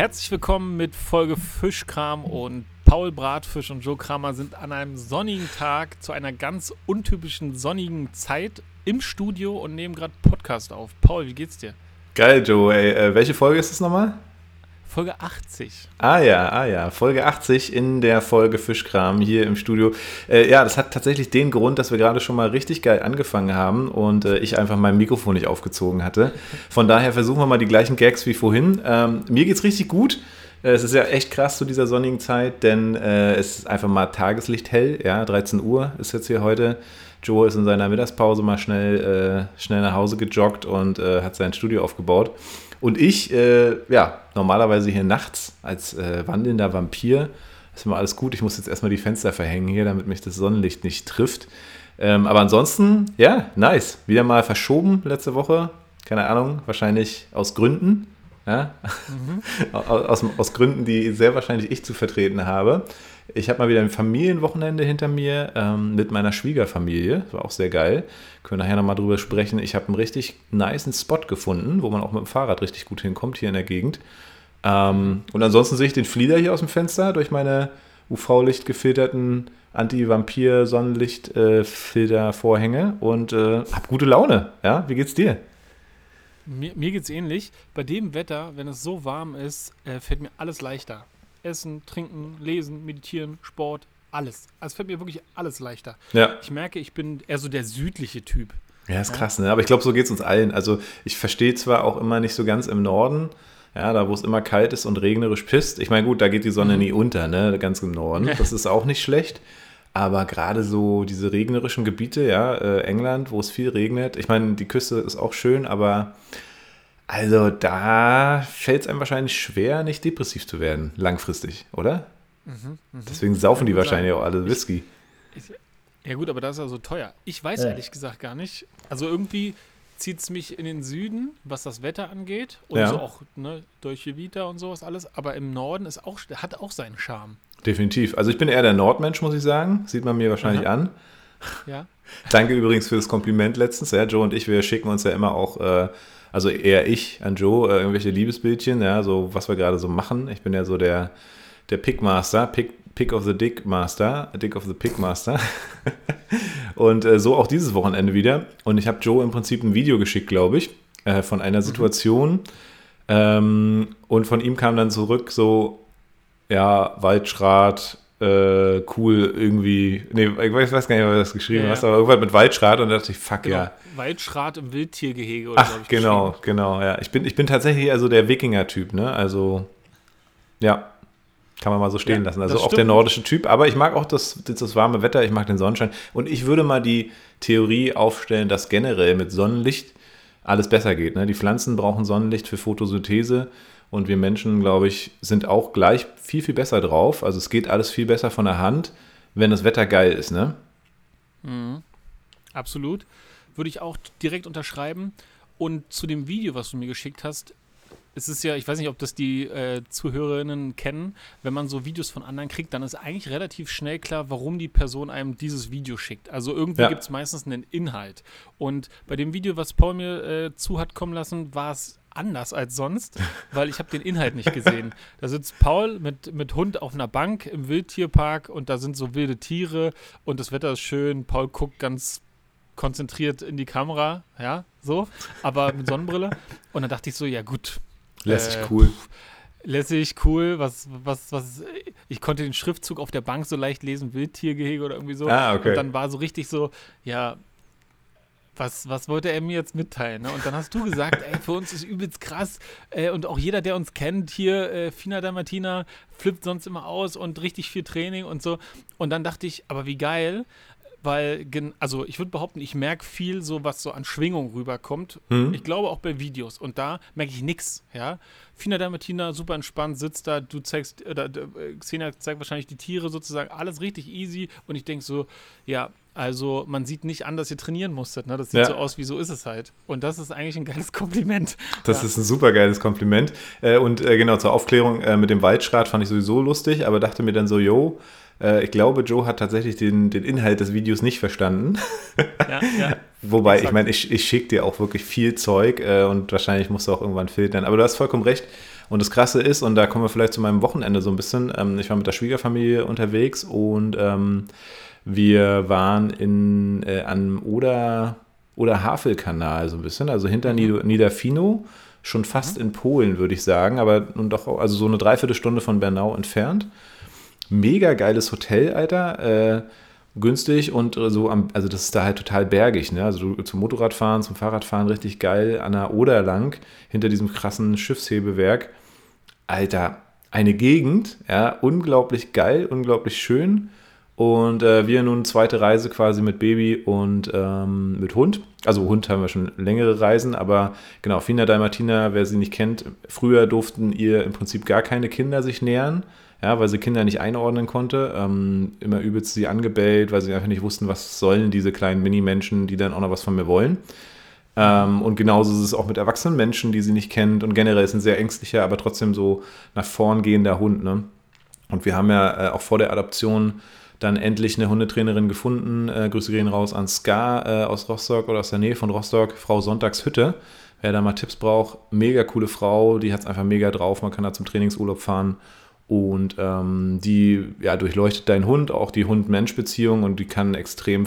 herzlich willkommen mit Folge Fischkram und Paul Bratfisch und Joe Kramer sind an einem sonnigen Tag zu einer ganz untypischen sonnigen Zeit im Studio und nehmen gerade Podcast auf. Paul, wie geht's dir? Geil, Joe. Ey, äh, welche Folge ist das nochmal? Folge 80. Ah ja, ah ja, Folge 80 in der Folge Fischkram hier im Studio. Äh, ja, das hat tatsächlich den Grund, dass wir gerade schon mal richtig geil angefangen haben und äh, ich einfach mein Mikrofon nicht aufgezogen hatte. Von daher versuchen wir mal die gleichen Gags wie vorhin. Ähm, mir geht's richtig gut. Äh, es ist ja echt krass zu dieser sonnigen Zeit, denn äh, es ist einfach mal Tageslicht hell. Ja, 13 Uhr ist jetzt hier heute. Joe ist in seiner Mittagspause mal schnell, äh, schnell nach Hause gejoggt und äh, hat sein Studio aufgebaut. Und ich, äh, ja, normalerweise hier nachts als äh, wandelnder Vampir, ist immer alles gut. Ich muss jetzt erstmal die Fenster verhängen hier, damit mich das Sonnenlicht nicht trifft. Ähm, aber ansonsten, ja, nice. Wieder mal verschoben letzte Woche. Keine Ahnung, wahrscheinlich aus Gründen. Ja? Mhm. aus, aus Gründen, die sehr wahrscheinlich ich zu vertreten habe. Ich habe mal wieder ein Familienwochenende hinter mir ähm, mit meiner Schwiegerfamilie. Das war auch sehr geil. Können wir nachher nochmal drüber sprechen. Ich habe einen richtig niceen Spot gefunden, wo man auch mit dem Fahrrad richtig gut hinkommt hier in der Gegend. Ähm, und ansonsten sehe ich den Flieder hier aus dem Fenster durch meine UV-Licht gefilterten Anti-Vampir-Sonnenlicht-Filter-Vorhänge und äh, habe gute Laune. Ja, wie geht's dir? Mir, mir geht's ähnlich. Bei dem Wetter, wenn es so warm ist, äh, fällt mir alles leichter. Essen, Trinken, Lesen, Meditieren, Sport, alles. Also es fällt mir wirklich alles leichter. Ja. Ich merke, ich bin eher so der südliche Typ. Ja, ist krass, ne? Aber ich glaube, so geht es uns allen. Also ich verstehe zwar auch immer nicht so ganz im Norden, ja, da wo es immer kalt ist und regnerisch pisst. Ich meine, gut, da geht die Sonne mhm. nie unter, ne? Ganz im Norden. Das ist auch nicht schlecht. Aber gerade so diese regnerischen Gebiete, ja, äh, England, wo es viel regnet, ich meine, die Küste ist auch schön, aber also da fällt es einem wahrscheinlich schwer, nicht depressiv zu werden, langfristig, oder? Mhm, mh. Deswegen saufen die wahrscheinlich auch alle Whisky. Ich, ich, ja gut, aber das ist ja so teuer. Ich weiß ja. ehrlich gesagt gar nicht. Also irgendwie zieht es mich in den Süden, was das Wetter angeht. Und ja. so auch ne, durch Vita und sowas alles. Aber im Norden ist auch, hat auch seinen Charme. Definitiv. Also ich bin eher der Nordmensch, muss ich sagen. Sieht man mir wahrscheinlich Aha. an. Ja. Danke übrigens für das Kompliment letztens. Ja, Joe und ich, wir schicken uns ja immer auch äh, also eher ich an Joe, äh, irgendwelche Liebesbildchen, ja, so was wir gerade so machen. Ich bin ja so der, der Pickmaster, Pick, Pick of the Dick Master, Dick of the Pick Master. und äh, so auch dieses Wochenende wieder. Und ich habe Joe im Prinzip ein Video geschickt, glaube ich, äh, von einer mhm. Situation. Mhm. Ähm, und von ihm kam dann zurück so, ja, Waldschrat, äh, cool irgendwie. Nee, ich weiß, weiß gar nicht, ob du das geschrieben ja, hast, aber irgendwas mit Waldschrat und da dachte ich, fuck genau. ja. Waldschrat im Wildtiergehege oder Ach, so. genau, genau, ja. Ich bin, ich bin tatsächlich also der Wikinger-Typ, ne? Also, ja. Kann man mal so stehen ja, lassen. Also auch stimmt. der nordische Typ. Aber ich mag auch das, das warme Wetter, ich mag den Sonnenschein. Und ich würde mal die Theorie aufstellen, dass generell mit Sonnenlicht alles besser geht. Ne? Die Pflanzen brauchen Sonnenlicht für Photosynthese und wir Menschen, glaube ich, sind auch gleich viel, viel besser drauf. Also es geht alles viel besser von der Hand, wenn das Wetter geil ist, ne? Mhm. Absolut. Würde ich auch direkt unterschreiben. Und zu dem Video, was du mir geschickt hast, es ist ja, ich weiß nicht, ob das die äh, Zuhörerinnen kennen, wenn man so Videos von anderen kriegt, dann ist eigentlich relativ schnell klar, warum die Person einem dieses Video schickt. Also irgendwie ja. gibt es meistens einen Inhalt. Und bei dem Video, was Paul mir äh, zu hat kommen lassen, war es anders als sonst, weil ich habe den Inhalt nicht gesehen. Da sitzt Paul mit, mit Hund auf einer Bank im Wildtierpark und da sind so wilde Tiere und das Wetter ist schön. Paul guckt ganz konzentriert in die Kamera, ja, so, aber mit Sonnenbrille. Und dann dachte ich so, ja gut. Lässig äh, cool. Lässig, cool, was, was, was, ich konnte den Schriftzug auf der Bank so leicht lesen, Wildtiergehege oder irgendwie so. Ah, okay. Und dann war so richtig so, ja, was, was wollte er mir jetzt mitteilen? Ne? Und dann hast du gesagt, ey, für uns ist übelst krass. Äh, und auch jeder, der uns kennt, hier, äh, Fina da Martina, flippt sonst immer aus und richtig viel Training und so. Und dann dachte ich, aber wie geil, weil, also ich würde behaupten, ich merke viel so, was so an Schwingung rüberkommt. Mhm. Ich glaube auch bei Videos. Und da merke ich nichts, ja. Fina Dalmatina, super entspannt, sitzt da, du zeigst, oder äh, Xenia zeigt wahrscheinlich die Tiere sozusagen, alles richtig easy. Und ich denke so, ja, also man sieht nicht an, dass ihr trainieren musstet. Ne? Das sieht ja. so aus, wie so ist es halt. Und das ist eigentlich ein geiles Kompliment. Das ja. ist ein super geiles Kompliment. Äh, und äh, genau, zur Aufklärung äh, mit dem Waldschrat fand ich sowieso lustig, aber dachte mir dann so, yo, ich glaube, Joe hat tatsächlich den, den Inhalt des Videos nicht verstanden. Ja, ja. Wobei, Exakt. ich meine, ich, ich schicke dir auch wirklich viel Zeug äh, und wahrscheinlich musst du auch irgendwann filtern. Aber du hast vollkommen recht. Und das Krasse ist, und da kommen wir vielleicht zu meinem Wochenende so ein bisschen, ähm, ich war mit der Schwiegerfamilie unterwegs und ähm, wir waren in, äh, an Oder, Oder Havelkanal so ein bisschen, also hinter mhm. Niederfino, schon fast mhm. in Polen, würde ich sagen, aber nun doch, also so eine Dreiviertelstunde von Bernau entfernt. Mega geiles Hotel, Alter. Äh, günstig und so am, also das ist da halt total bergig, ne? Also zum Motorradfahren, zum Fahrradfahren richtig geil an der Oder lang, hinter diesem krassen Schiffshebewerk. Alter, eine Gegend, ja, unglaublich geil, unglaublich schön. Und äh, wir nun zweite Reise quasi mit Baby und ähm, mit Hund. Also Hund haben wir schon längere Reisen, aber genau, Fina Dalmatina, wer sie nicht kennt, früher durften ihr im Prinzip gar keine Kinder sich nähern ja, weil sie Kinder nicht einordnen konnte. Ähm, immer übelst sie angebellt, weil sie einfach nicht wussten, was sollen diese kleinen Mini-Menschen, die dann auch noch was von mir wollen. Ähm, und genauso ist es auch mit erwachsenen Menschen, die sie nicht kennt. Und generell ist ein sehr ängstlicher, aber trotzdem so nach vorn gehender Hund. Ne? Und wir haben ja äh, auch vor der Adoption dann endlich eine Hundetrainerin gefunden. Äh, Grüße gehen raus an Ska äh, aus Rostock oder aus der Nähe von Rostock, Frau Sonntagshütte. Wer da mal Tipps braucht, mega coole Frau, die hat es einfach mega drauf. Man kann da zum Trainingsurlaub fahren und ähm, die ja, durchleuchtet deinen Hund, auch die Hund-Mensch-Beziehung und die kann extrem,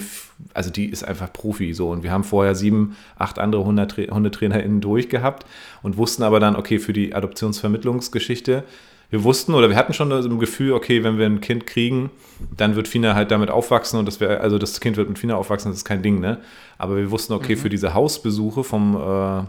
also die ist einfach Profi so. Und wir haben vorher sieben, acht andere HundetrainerInnen durchgehabt und wussten aber dann, okay, für die Adoptionsvermittlungsgeschichte, wir wussten oder wir hatten schon das Gefühl, okay, wenn wir ein Kind kriegen, dann wird Fina halt damit aufwachsen und das wäre, also das Kind wird mit Fina aufwachsen, das ist kein Ding, ne? Aber wir wussten, okay, mhm. für diese Hausbesuche vom äh,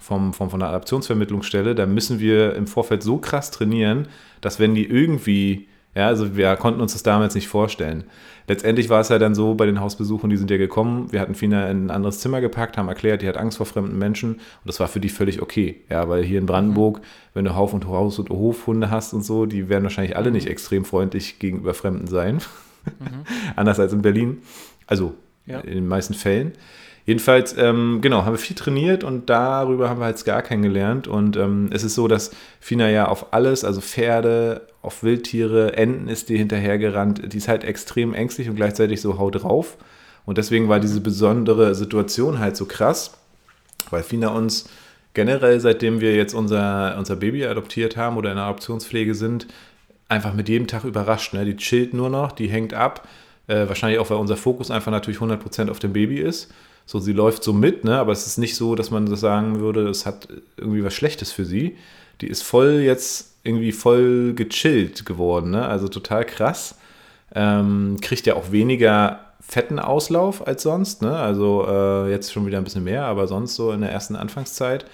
vom, vom, von der Adaptionsvermittlungsstelle, da müssen wir im Vorfeld so krass trainieren, dass wenn die irgendwie, ja, also wir konnten uns das damals nicht vorstellen. Letztendlich war es ja dann so bei den Hausbesuchen, die sind ja gekommen, wir hatten Fina in ein anderes Zimmer gepackt, haben erklärt, die hat Angst vor fremden Menschen und das war für die völlig okay. Ja, weil hier in Brandenburg, mhm. wenn du Hauf- und Haus- und Hofhunde hast und so, die werden wahrscheinlich alle nicht extrem freundlich gegenüber Fremden sein. Mhm. Anders als in Berlin. Also ja. in den meisten Fällen. Jedenfalls, ähm, genau, haben wir viel trainiert und darüber haben wir jetzt gar kennengelernt. Und ähm, es ist so, dass Fina ja auf alles, also Pferde, auf Wildtiere, Enten ist die hinterhergerannt. Die ist halt extrem ängstlich und gleichzeitig so haut drauf. Und deswegen war diese besondere Situation halt so krass, weil Fina uns generell, seitdem wir jetzt unser, unser Baby adoptiert haben oder in der Adoptionspflege sind, einfach mit jedem Tag überrascht. Ne? Die chillt nur noch, die hängt ab. Äh, wahrscheinlich auch, weil unser Fokus einfach natürlich 100% auf dem Baby ist. So, sie läuft so mit, ne? aber es ist nicht so, dass man das sagen würde, es hat irgendwie was Schlechtes für sie. Die ist voll jetzt irgendwie voll gechillt geworden, ne? also total krass. Ähm, kriegt ja auch weniger fetten Auslauf als sonst, ne? also äh, jetzt schon wieder ein bisschen mehr, aber sonst so in der ersten Anfangszeit.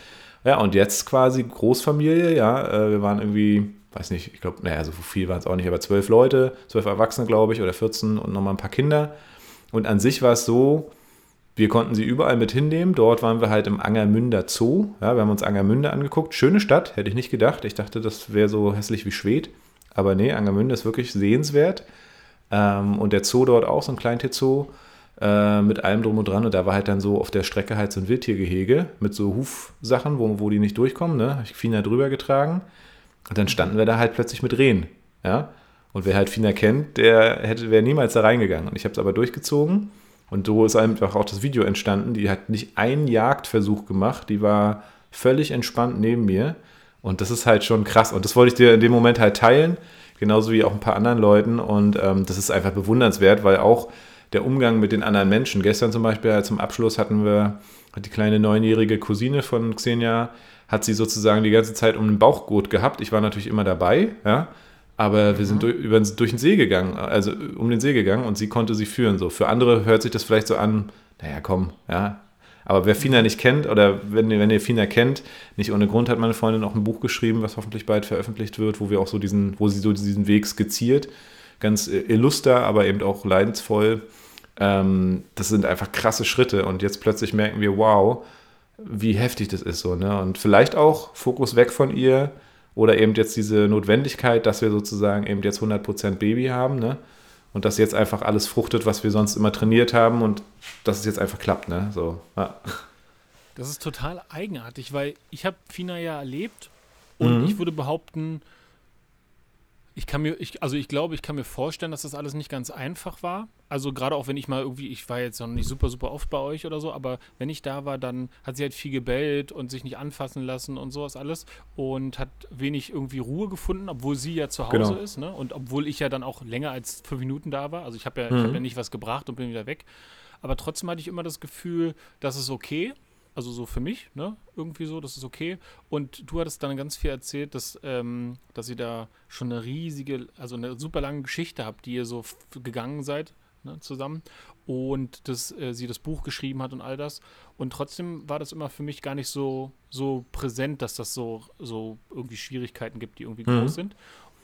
Ja, und jetzt quasi Großfamilie, ja, äh, wir waren irgendwie, weiß nicht, ich glaube, naja, so viel waren es auch nicht, aber zwölf Leute, zwölf Erwachsene, glaube ich, oder 14 und nochmal ein paar Kinder. Und an sich war es so, wir konnten sie überall mit hinnehmen. Dort waren wir halt im Angermünder Zoo. Ja, wir haben uns Angermünde angeguckt. Schöne Stadt, hätte ich nicht gedacht. Ich dachte, das wäre so hässlich wie Schwedt. Aber nee, Angermünde ist wirklich sehenswert. Ähm, und der Zoo dort auch, so ein Kleintierzoo äh, mit allem drum und dran. Und da war halt dann so auf der Strecke halt so ein Wildtiergehege mit so Hufsachen, wo, wo die nicht durchkommen. Ne? Habe ich Fina drüber getragen. Und dann standen wir da halt plötzlich mit Rehen. Ja? Und wer halt Fina kennt, der hätte, wäre niemals da reingegangen. Und ich habe es aber durchgezogen. Und so ist einfach auch das Video entstanden. Die hat nicht einen Jagdversuch gemacht, die war völlig entspannt neben mir. Und das ist halt schon krass. Und das wollte ich dir in dem Moment halt teilen, genauso wie auch ein paar anderen Leuten. Und ähm, das ist einfach bewundernswert, weil auch der Umgang mit den anderen Menschen. Gestern zum Beispiel zum Abschluss hatten wir die kleine neunjährige Cousine von Xenia, hat sie sozusagen die ganze Zeit um den Bauchgurt gehabt. Ich war natürlich immer dabei, ja. Aber wir sind mhm. durch, über, durch den See gegangen, also um den See gegangen und sie konnte sie führen. So. Für andere hört sich das vielleicht so an, naja, komm, ja. Aber wer Fina nicht kennt oder wenn, wenn ihr Fina kennt, nicht ohne Grund hat meine Freundin auch ein Buch geschrieben, was hoffentlich bald veröffentlicht wird, wo wir auch so diesen, wo sie so diesen Weg skizziert. Ganz illuster, aber eben auch leidensvoll. Ähm, das sind einfach krasse Schritte und jetzt plötzlich merken wir, wow, wie heftig das ist so, ne? Und vielleicht auch Fokus weg von ihr, oder eben jetzt diese Notwendigkeit, dass wir sozusagen eben jetzt 100% Baby haben, ne? Und dass jetzt einfach alles fruchtet, was wir sonst immer trainiert haben und dass es jetzt einfach klappt, ne? So, ja. Das ist total eigenartig, weil ich habe Fina ja erlebt und mhm. ich würde behaupten, ich kann mir, ich, also ich glaube, ich kann mir vorstellen, dass das alles nicht ganz einfach war. Also gerade auch wenn ich mal irgendwie, ich war jetzt noch nicht super, super oft bei euch oder so, aber wenn ich da war, dann hat sie halt viel gebellt und sich nicht anfassen lassen und sowas alles und hat wenig irgendwie Ruhe gefunden, obwohl sie ja zu Hause genau. ist, ne? Und obwohl ich ja dann auch länger als fünf Minuten da war. Also ich habe ja, mhm. hab ja nicht was gebracht und bin wieder weg. Aber trotzdem hatte ich immer das Gefühl, das ist okay. Also so für mich, ne? Irgendwie so, das ist okay. Und du hattest dann ganz viel erzählt, dass, ähm, dass ihr da schon eine riesige, also eine super lange Geschichte habt, die ihr so gegangen seid ne, zusammen und dass äh, sie das Buch geschrieben hat und all das. Und trotzdem war das immer für mich gar nicht so, so präsent, dass das so, so irgendwie Schwierigkeiten gibt, die irgendwie mhm. groß sind.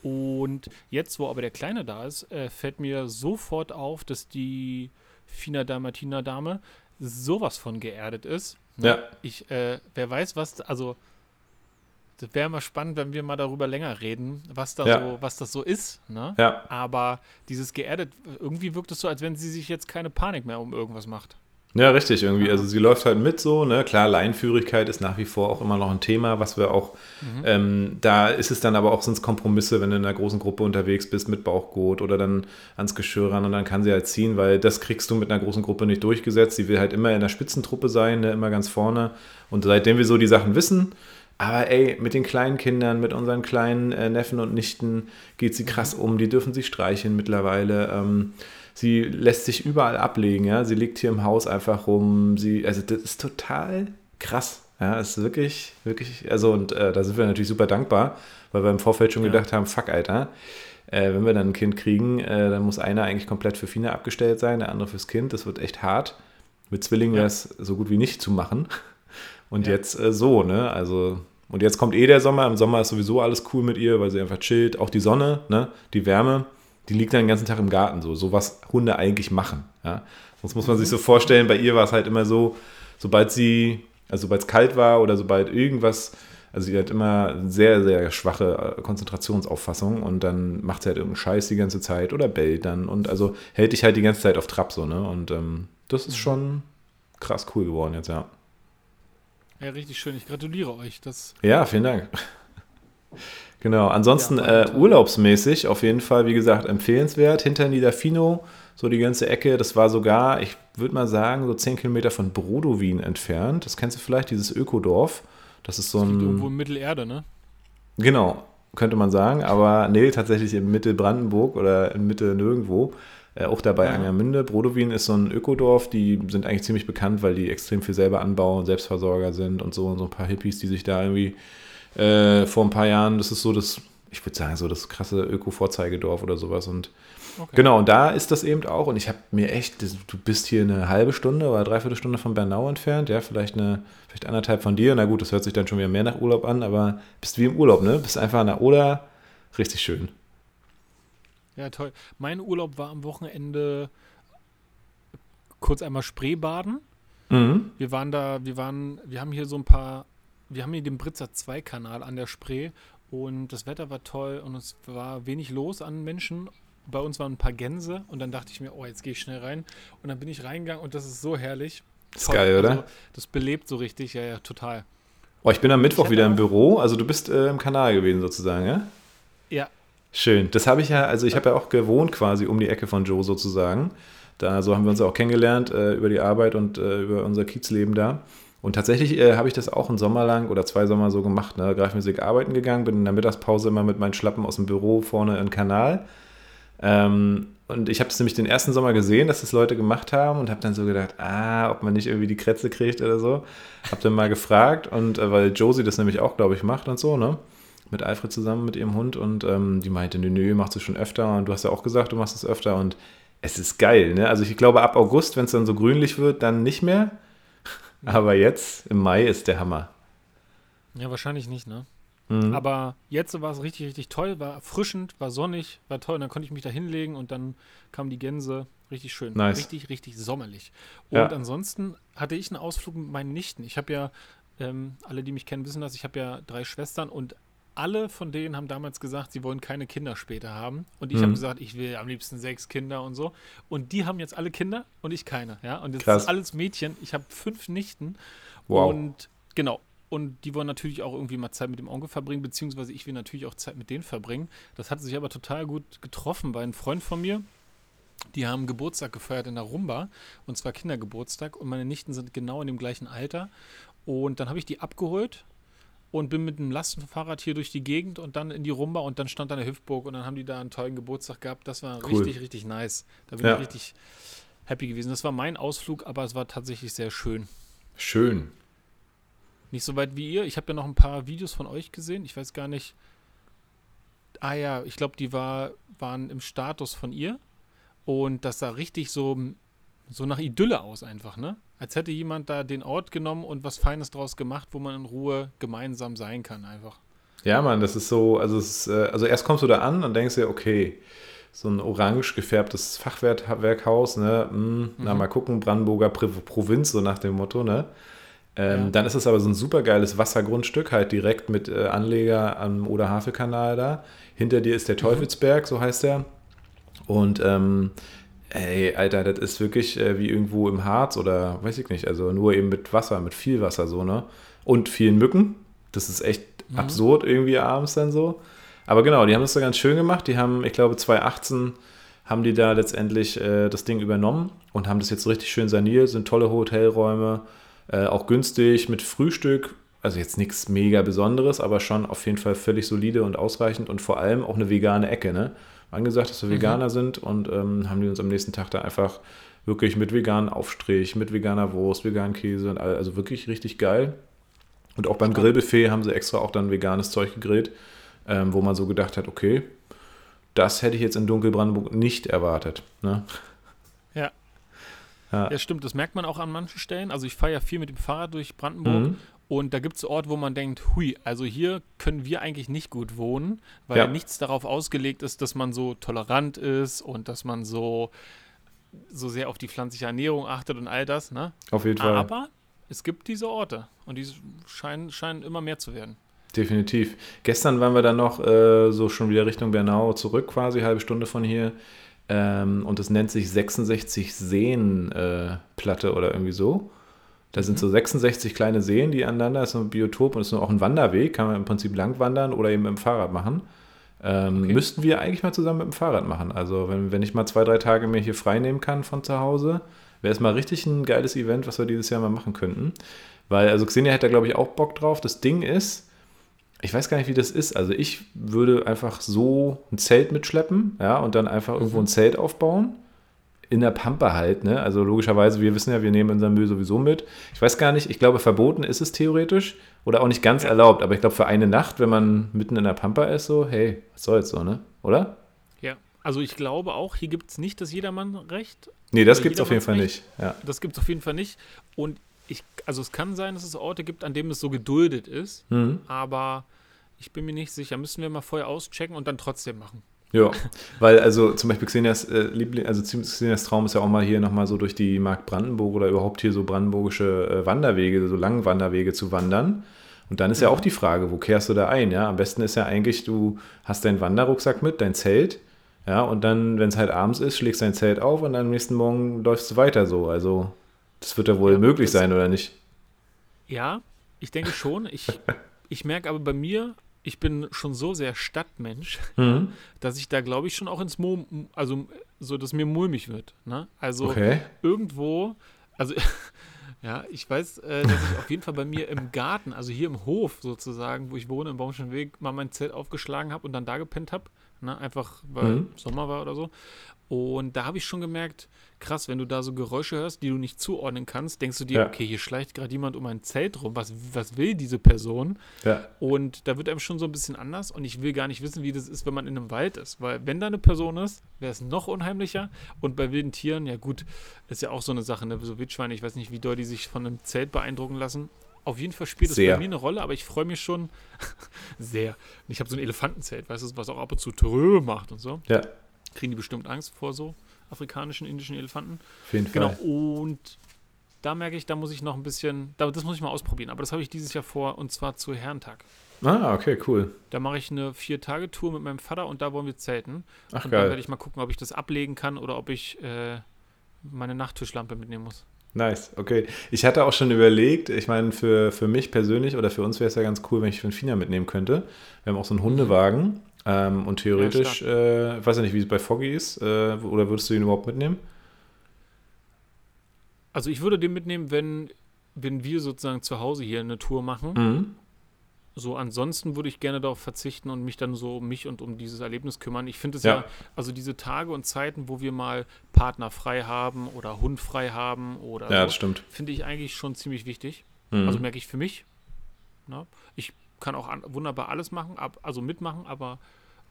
Und jetzt, wo aber der Kleine da ist, äh, fällt mir sofort auf, dass die Fina Dalmatina Dame sowas von geerdet ist. Ja. Ich, äh, wer weiß, was, also das wäre mal spannend, wenn wir mal darüber länger reden, was da ja. so, was das so ist. Ne? Ja. Aber dieses geerdet, irgendwie wirkt es so, als wenn sie sich jetzt keine Panik mehr um irgendwas macht. Ja, richtig, irgendwie. Also sie läuft halt mit so, ne? Klar, Leinführigkeit ist nach wie vor auch immer noch ein Thema, was wir auch, mhm. ähm, da ist es dann aber auch sonst Kompromisse, wenn du in einer großen Gruppe unterwegs bist mit Bauchgurt oder dann ans Geschirr ran und dann kann sie halt ziehen, weil das kriegst du mit einer großen Gruppe nicht durchgesetzt. Sie will halt immer in der Spitzentruppe sein, ne? immer ganz vorne. Und seitdem wir so die Sachen wissen, aber ey, mit den kleinen Kindern, mit unseren kleinen äh, Neffen und Nichten geht sie krass um. Die dürfen sie streicheln mittlerweile. Ähm, sie lässt sich überall ablegen. Ja? Sie liegt hier im Haus einfach rum. Sie, also das ist total krass. Ja, ist wirklich, wirklich, also und äh, da sind wir natürlich super dankbar, weil wir im Vorfeld schon ja. gedacht haben, fuck, Alter, äh, wenn wir dann ein Kind kriegen, äh, dann muss einer eigentlich komplett für Fina abgestellt sein, der andere fürs Kind. Das wird echt hart. Mit Zwillingen ja. wäre es so gut wie nicht zu machen. Und ja. jetzt äh, so, ne? Also und jetzt kommt eh der Sommer. Im Sommer ist sowieso alles cool mit ihr, weil sie einfach chillt. Auch die Sonne, ne? die Wärme, die liegt dann den ganzen Tag im Garten. So, so was Hunde eigentlich machen. Ja? Sonst muss man sich so vorstellen, bei ihr war es halt immer so, sobald sie, also sobald es kalt war oder sobald irgendwas, also sie hat immer sehr, sehr schwache äh, Konzentrationsauffassung und dann macht sie halt irgendeinen Scheiß die ganze Zeit oder bellt dann und also hält dich halt die ganze Zeit auf Trab so, ne? Und ähm, das ist schon krass cool geworden jetzt, ja. Ja, richtig schön. Ich gratuliere euch. Das ja, vielen Dank. Genau, ansonsten ja, äh, urlaubsmäßig auf jeden Fall, wie gesagt, empfehlenswert. Hinter Niederfino, so die ganze Ecke, das war sogar, ich würde mal sagen, so 10 Kilometer von Brodowin entfernt. Das kennst du vielleicht, dieses Ökodorf. Das ist so das ein. irgendwo in Mittelerde, ne? Genau, könnte man sagen, aber nee, tatsächlich in Mittelbrandenburg oder in Mitte nirgendwo. Äh, auch dabei ja. Angermünde. Brodowin ist so ein Ökodorf, die sind eigentlich ziemlich bekannt, weil die extrem viel selber anbauen, Selbstversorger sind und so und so ein paar Hippies, die sich da irgendwie äh, vor ein paar Jahren, das ist so das, ich würde sagen, so das krasse Öko-Vorzeigedorf oder sowas und okay. genau, und da ist das eben auch und ich habe mir echt, du bist hier eine halbe Stunde oder dreiviertel Stunde von Bernau entfernt, ja, vielleicht eine, vielleicht anderthalb von dir, na gut, das hört sich dann schon wieder mehr nach Urlaub an, aber bist wie im Urlaub, ne, bist einfach an der Oder, richtig schön. Ja, toll. Mein Urlaub war am Wochenende kurz einmal Spreebaden. Mhm. Wir waren da, wir waren, wir haben hier so ein paar, wir haben hier den Britzer 2-Kanal an der Spree und das Wetter war toll und es war wenig los an Menschen. Bei uns waren ein paar Gänse und dann dachte ich mir, oh, jetzt gehe ich schnell rein. Und dann bin ich reingegangen und das ist so herrlich. Das ist geil, oder? Also, das belebt so richtig, ja, ja, total. Oh, ich bin am Mittwoch wieder im Büro, also du bist äh, im Kanal gewesen sozusagen, ja? Ja, Schön. Das habe ich ja, also ich habe ja auch gewohnt quasi um die Ecke von Joe sozusagen. Da, so haben wir uns auch kennengelernt äh, über die Arbeit und äh, über unser Kiezleben da. Und tatsächlich äh, habe ich das auch einen Sommer lang oder zwei Sommer so gemacht. Ne? Greifmusik arbeiten gegangen, bin in der Mittagspause immer mit meinen Schlappen aus dem Büro vorne in den Kanal. Ähm, und ich habe das nämlich den ersten Sommer gesehen, dass das Leute gemacht haben und habe dann so gedacht, ah, ob man nicht irgendwie die Krätze kriegt oder so. Habe dann mal gefragt und äh, weil Josie das nämlich auch, glaube ich, macht und so, ne? Mit Alfred zusammen, mit ihrem Hund und ähm, die meinte, nö, nö, machst du schon öfter und du hast ja auch gesagt, du machst es öfter und es ist geil, ne? Also ich glaube, ab August, wenn es dann so grünlich wird, dann nicht mehr. Aber jetzt, im Mai, ist der Hammer. Ja, wahrscheinlich nicht, ne? Mhm. Aber jetzt war es richtig, richtig toll, war erfrischend, war sonnig, war toll. Und dann konnte ich mich da hinlegen und dann kamen die Gänse. Richtig schön. Nice. Richtig, richtig sommerlich. Und ja. ansonsten hatte ich einen Ausflug mit meinen Nichten. Ich habe ja, ähm, alle, die mich kennen, wissen das, ich habe ja drei Schwestern und alle von denen haben damals gesagt, sie wollen keine Kinder später haben. Und ich mhm. habe gesagt, ich will am liebsten sechs Kinder und so. Und die haben jetzt alle Kinder und ich keine. Ja? Und jetzt Krass. ist alles Mädchen. Ich habe fünf Nichten. Wow. Und genau. Und die wollen natürlich auch irgendwie mal Zeit mit dem Onkel verbringen, beziehungsweise ich will natürlich auch Zeit mit denen verbringen. Das hat sich aber total gut getroffen, weil ein Freund von mir, Die haben Geburtstag gefeiert in der Rumba und zwar Kindergeburtstag und meine Nichten sind genau in dem gleichen Alter. Und dann habe ich die abgeholt und bin mit einem Lastenfahrrad hier durch die Gegend und dann in die Rumba und dann stand da eine Hüftburg und dann haben die da einen tollen Geburtstag gehabt. Das war cool. richtig, richtig nice. Da bin ja. ich richtig happy gewesen. Das war mein Ausflug, aber es war tatsächlich sehr schön. Schön. Nicht so weit wie ihr. Ich habe ja noch ein paar Videos von euch gesehen. Ich weiß gar nicht. Ah ja, ich glaube, die war, waren im Status von ihr. Und das sah richtig so, so nach Idylle aus einfach, ne? Als hätte jemand da den Ort genommen und was Feines draus gemacht, wo man in Ruhe gemeinsam sein kann, einfach. Ja, Mann, das ist so, also, ist, äh, also erst kommst du da an und denkst dir, okay, so ein orange gefärbtes Fachwerkhaus, ne? Hm, mhm. Na, mal gucken, Brandenburger Provinz, so nach dem Motto, ne? Ähm, ja. Dann ist es aber so ein super geiles Wassergrundstück, halt direkt mit äh, Anleger am Oder-Havel-Kanal da. Hinter dir ist der mhm. Teufelsberg, mhm. so heißt er. Und ähm, ey, Alter, das ist wirklich äh, wie irgendwo im Harz oder weiß ich nicht, also nur eben mit Wasser, mit viel Wasser so, ne? Und vielen Mücken. Das ist echt mhm. absurd irgendwie abends dann so. Aber genau, die haben das so ganz schön gemacht. Die haben, ich glaube, 2018 haben die da letztendlich äh, das Ding übernommen und haben das jetzt richtig schön saniert. Sind tolle Hotelräume, äh, auch günstig mit Frühstück. Also jetzt nichts mega Besonderes, aber schon auf jeden Fall völlig solide und ausreichend und vor allem auch eine vegane Ecke. Ne? Angesagt, dass wir mhm. Veganer sind und ähm, haben die uns am nächsten Tag da einfach wirklich mit veganen Aufstrich, mit veganer Wurst, veganen Käse und all, also wirklich richtig geil. Und auch beim Grillbuffet haben sie extra auch dann veganes Zeug gegrillt ähm, wo man so gedacht hat, okay, das hätte ich jetzt in Dunkelbrandenburg nicht erwartet. Ne? Ja. ja. Ja, stimmt. Das merkt man auch an manchen Stellen. Also ich fahre ja viel mit dem Fahrrad durch Brandenburg mhm. Und da gibt es Orte, wo man denkt, hui, also hier können wir eigentlich nicht gut wohnen, weil ja. nichts darauf ausgelegt ist, dass man so tolerant ist und dass man so, so sehr auf die pflanzliche Ernährung achtet und all das. Ne? Auf jeden Fall. Aber es gibt diese Orte und die scheinen, scheinen immer mehr zu werden. Definitiv. Gestern waren wir dann noch äh, so schon wieder Richtung Bernau zurück, quasi halbe Stunde von hier. Ähm, und es nennt sich 66 Seenplatte äh, oder irgendwie so. Da sind mhm. so 66 kleine Seen, die aneinander, das ist ein Biotop und es ist auch ein Wanderweg, kann man im Prinzip lang wandern oder eben mit dem Fahrrad machen. Ähm, okay. Müssten wir eigentlich mal zusammen mit dem Fahrrad machen. Also wenn, wenn ich mal zwei, drei Tage mir hier frei nehmen kann von zu Hause, wäre es mal richtig ein geiles Event, was wir dieses Jahr mal machen könnten. Weil, also Xenia hätte da glaube ich auch Bock drauf. Das Ding ist, ich weiß gar nicht, wie das ist. Also ich würde einfach so ein Zelt mitschleppen, ja, und dann einfach irgendwo ein mhm. Zelt aufbauen. In der Pampa halt, ne? Also logischerweise, wir wissen ja, wir nehmen unseren Müll sowieso mit. Ich weiß gar nicht, ich glaube, verboten ist es theoretisch oder auch nicht ganz ja. erlaubt, aber ich glaube, für eine Nacht, wenn man mitten in der Pampa ist, so, hey, was soll's so, ne? Oder? Ja, also ich glaube auch, hier gibt es nicht das Jedermann-Recht. Nee, das gibt es auf jeden Fall nicht. Ja. Das gibt es auf jeden Fall nicht. Und ich, also es kann sein, dass es Orte gibt, an denen es so geduldet ist, mhm. aber ich bin mir nicht sicher. Müssen wir mal vorher auschecken und dann trotzdem machen. Ja, weil also zum Beispiel Xenias äh, Liebling, also Xenias Traum ist ja auch mal hier nochmal so durch die Mark Brandenburg oder überhaupt hier so brandenburgische äh, Wanderwege, so lange Wanderwege zu wandern. Und dann ist ja. ja auch die Frage, wo kehrst du da ein? Ja, am besten ist ja eigentlich, du hast deinen Wanderrucksack mit, dein Zelt, ja, und dann, wenn es halt abends ist, schlägst dein Zelt auf und dann am nächsten Morgen läufst du weiter so. Also das wird ja wohl ja, möglich sein, oder nicht? Ja, ich denke schon. Ich, ich merke aber bei mir, ich bin schon so sehr Stadtmensch, mhm. dass ich da, glaube ich, schon auch ins Mo, also so, dass mir mulmig wird. Ne? Also okay. irgendwo, also ja, ich weiß, äh, dass ich auf jeden Fall bei mir im Garten, also hier im Hof sozusagen, wo ich wohne, im Baumschen Weg, mal mein Zelt aufgeschlagen habe und dann da gepennt habe. Ne? Einfach, weil mhm. Sommer war oder so. Und da habe ich schon gemerkt, krass, wenn du da so Geräusche hörst, die du nicht zuordnen kannst, denkst du dir, ja. okay, hier schleicht gerade jemand um ein Zelt rum. Was, was will diese Person? Ja. Und da wird einem schon so ein bisschen anders. Und ich will gar nicht wissen, wie das ist, wenn man in einem Wald ist. Weil wenn da eine Person ist, wäre es noch unheimlicher. Und bei wilden Tieren, ja gut, ist ja auch so eine Sache, ne? so Wildschweine, ich weiß nicht, wie doll die sich von einem Zelt beeindrucken lassen. Auf jeden Fall spielt es bei mir eine Rolle, aber ich freue mich schon sehr. Ich habe so ein Elefantenzelt, weißt du, was auch ab und zu Trö macht und so. Ja kriegen die bestimmt Angst vor so afrikanischen, indischen Elefanten. Auf jeden genau. Fall. Genau, und da merke ich, da muss ich noch ein bisschen, das muss ich mal ausprobieren. Aber das habe ich dieses Jahr vor und zwar zu Herrentag. Ah, okay, cool. Da mache ich eine Vier-Tage-Tour mit meinem Vater und da wollen wir zelten. Ach, und geil. dann werde ich mal gucken, ob ich das ablegen kann oder ob ich äh, meine Nachttischlampe mitnehmen muss. Nice, okay. Ich hatte auch schon überlegt, ich meine, für, für mich persönlich oder für uns wäre es ja ganz cool, wenn ich Fina mitnehmen könnte. Wir haben auch so einen Hundewagen Ähm, und theoretisch, ja, äh, weiß ich nicht, wie es bei Foggy ist, äh, oder würdest du ihn überhaupt mitnehmen? Also ich würde den mitnehmen, wenn, wenn wir sozusagen zu Hause hier eine Tour machen. Mhm. So, ansonsten würde ich gerne darauf verzichten und mich dann so um mich und um dieses Erlebnis kümmern. Ich finde es ja. ja. also diese Tage und Zeiten, wo wir mal Partner frei haben oder Hund frei haben oder ja, so, das stimmt. finde ich eigentlich schon ziemlich wichtig. Mhm. Also merke ich für mich. Na, ne? ich kann auch an, wunderbar alles machen, ab, also mitmachen, aber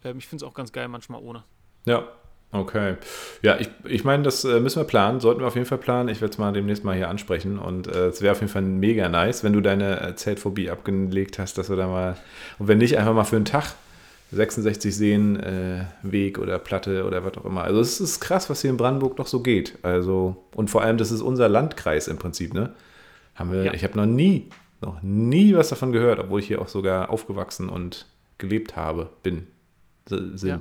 ähm, ich finde es auch ganz geil manchmal ohne. Ja, Okay. Ja, ich, ich meine, das äh, müssen wir planen, sollten wir auf jeden Fall planen. Ich werde es mal demnächst mal hier ansprechen und äh, es wäre auf jeden Fall mega nice, wenn du deine äh, Zeltphobie abgelegt hast, dass wir da mal, und wenn nicht, einfach mal für einen Tag 66 Seen, äh, Weg oder Platte oder was auch immer. Also es ist krass, was hier in Brandenburg noch so geht. Also, und vor allem, das ist unser Landkreis im Prinzip, ne? Haben wir, ja. ich habe noch nie, noch nie was davon gehört, obwohl ich hier auch sogar aufgewachsen und gelebt habe, bin, sind ja.